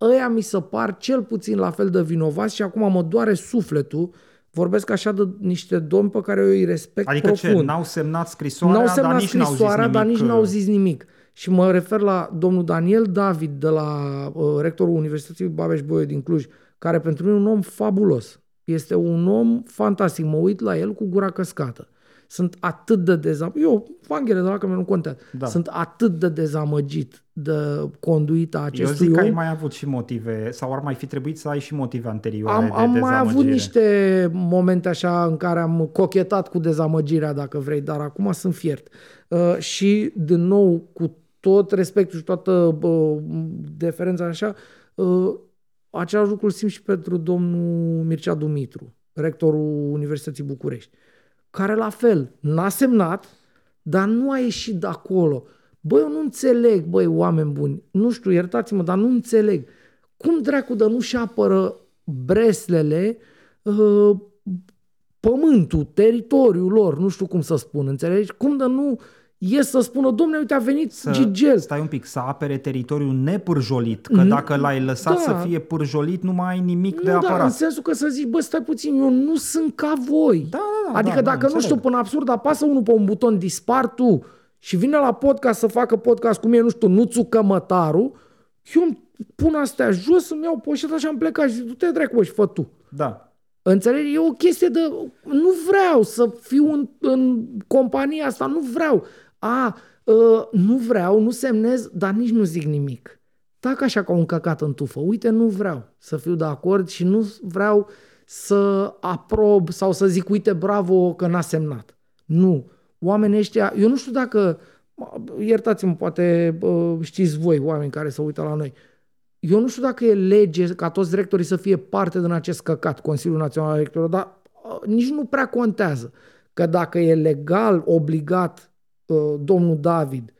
Ăia mi se par cel puțin la fel de vinovați și acum mă doare sufletul Vorbesc așa de niște domni pe care eu îi respect Adică profund. ce, n-au semnat scrisoarea, N-au dar semnat nici n-au zis scrisoarea, nimic. dar nici uh, n-au zis nimic. Și mă refer la domnul Daniel David de la uh, rectorul Universității Babeș-Bolyai din Cluj, care pentru mine e un om fabulos. Este un om fantastic. Mă uit la el cu gura căscată. Sunt atât de dezamăgit. Eu, Vanghele de la că nu contează. Da. Sunt atât de dezamăgit de conduita Eu acestui zic că ai om. mai avut și motive, sau ar mai fi trebuit să ai și motive anterioare Am, de am mai avut dezamăgire. niște momente așa în care am cochetat cu dezamăgirea, dacă vrei, dar acum sunt fiert. Uh, și, din nou, cu tot respectul și toată uh, deferența așa, uh, același lucru îl simt și pentru domnul Mircea Dumitru, rectorul Universității București, care la fel n-a semnat, dar nu a ieșit de acolo. Băi, eu nu înțeleg, băi, oameni buni, nu știu, iertați-mă, dar nu înțeleg. Cum dracu de nu-și apără breslele uh, pământul, teritoriul lor, nu știu cum să spun, înțelegi? Cum de nu ies să spună, domne, uite, a venit Să, Gigel. Stai un pic, să apere teritoriul nepârjolit, că Nu- dacă l-ai lăsat da. să fie pârjolit, nu mai ai nimic de Nu, da, apărat. în sensul că să zici, bă, stai puțin, eu nu sunt ca voi. Da, da, da, adică da, da, dacă, nu înțeleg. știu, până absurd apasă unul pe un buton, dispar tu și vine la podcast să facă podcast cu mine, nu știu, Nuțu Cămătaru, eu îmi pun astea jos, îmi iau poșeta și am plecat și zic, du-te dracu, bă, și fă tu. Da. Înțelegi? E o chestie de... Nu vreau să fiu în, în compania asta, nu vreau. A, uh, nu vreau, nu semnez, dar nici nu zic nimic. Tac așa ca un căcat în tufă. Uite, nu vreau să fiu de acord și nu vreau să aprob sau să zic, uite, bravo că n-a semnat. Nu. Oamenii ăștia, eu nu știu dacă, iertați-mă, poate uh, știți voi, oameni care se uită la noi, eu nu știu dacă e lege ca toți rectorii să fie parte din acest căcat, Consiliul Național al Rectorilor, dar uh, nici nu prea contează. Că dacă e legal obligat uh, domnul David,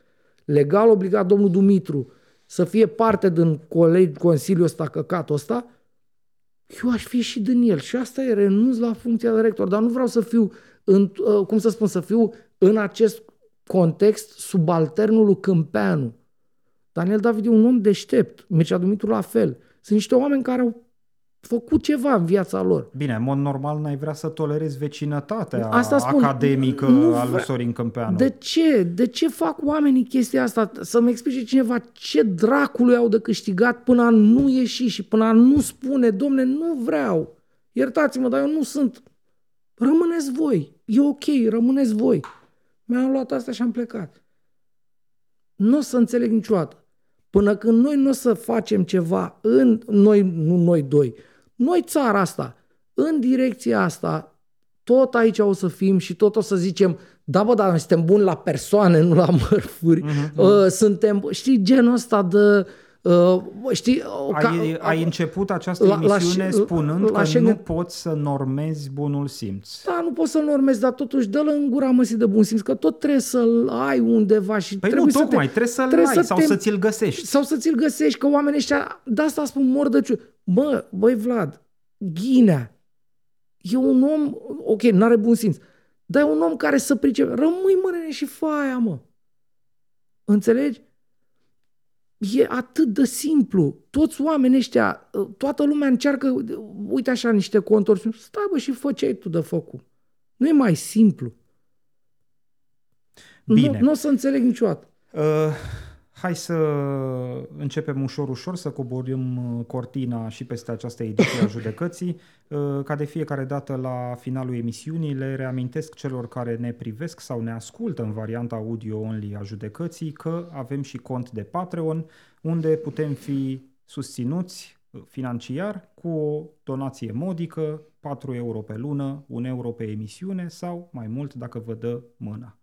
legal obligat domnul Dumitru să fie parte din colegi, Consiliul ăsta, căcatul ăsta, eu aș fi și din el. Și asta e, renunț la funcția de rector, dar nu vreau să fiu, în, uh, cum să spun, să fiu în acest context subalternul lui Câmpeanu. Daniel David e un om deștept, Mircea Dumitru la fel. Sunt niște oameni care au făcut ceva în viața lor. Bine, în mod normal n-ai vrea să tolerezi vecinătatea Asta spun, academică nu a lui vre- Sorin Câmpeanu. De ce? De ce fac oamenii chestia asta? Să-mi explice cineva ce dracului au de câștigat până a nu ieși și până a nu spune, domne, nu vreau. Iertați-mă, dar eu nu sunt. Rămâneți voi. E ok, rămâneți voi. Mi-am luat asta și am plecat. Nu o să înțeleg niciodată. Până când noi nu o să facem ceva în noi, nu noi doi, noi țara asta, în direcția asta, tot aici o să fim și tot o să zicem, da bă, dar noi suntem buni la persoane, nu la mărfuri. Mhm, Uh, suntem, știi, genul ăsta de... Uh, știi, uh, Ai, ai început această la- la emisiune Sch- spunând la că Schengen- nu poți să normezi bunul simț. Da, nu poți să-l normezi, dar totuși dă-l în gura măsii de bun simț, că tot trebuie să-l ai undeva și Păi trebuie nu, să tocmai, te, trebuie să-l trebuie ai să sau te- să ți-l găsești. Sau să ți-l găsești, că oamenii ăștia, de asta spun mor de ciu. Bă, băi Vlad, Ghinea, e un om, ok, n-are bun simț, dar e un om care să pricepe. Rămâi mărene și fă aia, mă. Înțelegi? E atât de simplu. Toți oamenii ăștia, toată lumea încearcă, uite așa, niște contorsiuni. Stai bă și fă ce ai tu de făcut. Nu e mai simplu. Bine. Nu, nu o să înțeleg niciodată. Uh, hai să începem ușor, ușor, să coborâm uh, cortina și peste această ediție a judecății. Uh, ca de fiecare dată la finalul emisiunii le reamintesc celor care ne privesc sau ne ascultă în varianta audio-only a judecății că avem și cont de Patreon unde putem fi susținuți uh, financiar cu o donație modică, 4 euro pe lună, 1 euro pe emisiune sau mai mult dacă vă dă mâna.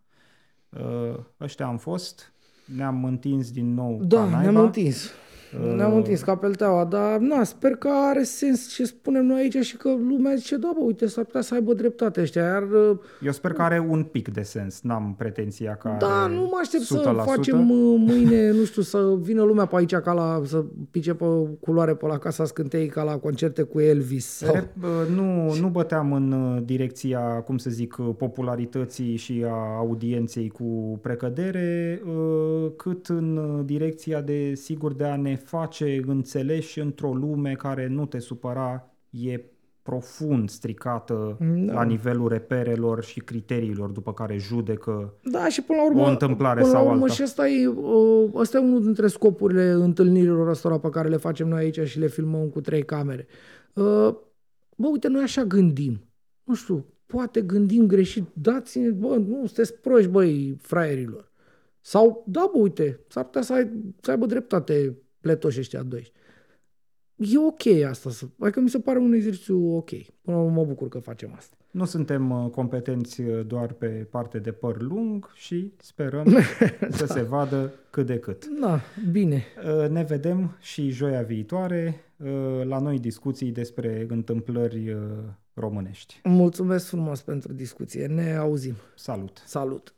Uh, ăștia am fost, ne-am întins din nou ca Da, naiba. ne-am întins. Ne-am întins ca pelteaua, dar na, sper că are sens ce spunem noi aici și că lumea zice, da, bă, uite, s-ar putea să aibă dreptate ăștia, iar uh, Eu sper că are un pic de sens, n-am pretenția că da, are nu mă aștept 100%. să facem uh, mâine, nu știu, să vină lumea pe aici ca la, să pice pe culoare pe la Casa Scântei ca la concerte cu Elvis. Sau... Rep, uh, nu, nu băteam în uh, direcția, cum să zic, uh, popularității și a audienței cu precădere, uh, cât în uh, direcția de, sigur, de a ne face înțeleși într-o lume care nu te supăra, e profund stricată Da. la nivelul reperelor și criteriilor după care judecă Da, și până la urmă, O întâmplare până la sau urmă alta. și asta e, uh, asta e unul dintre scopurile întâlnirilor ăstora pe care le facem noi aici și le filmăm cu trei camere. Uh, Bă, uite, noi așa gândim. Nu știu, poate gândim greșit, dați-ne, bă, nu, sunteți proști, băi, fraierilor. Sau, da, bă, uite, s-ar putea să, ai, să aibă dreptate pletoși ăștia doi. E ok asta, să, adică mi se pare un exercițiu ok. Până mă bucur că facem asta. Nu suntem uh, competenți uh, doar pe parte de păr lung și sperăm să se vadă cât de cât. Da, bine. Uh, ne vedem și joia viitoare la noi discuții despre întâmplări românești. Mulțumesc frumos pentru discuție. Ne auzim. Salut! Salut!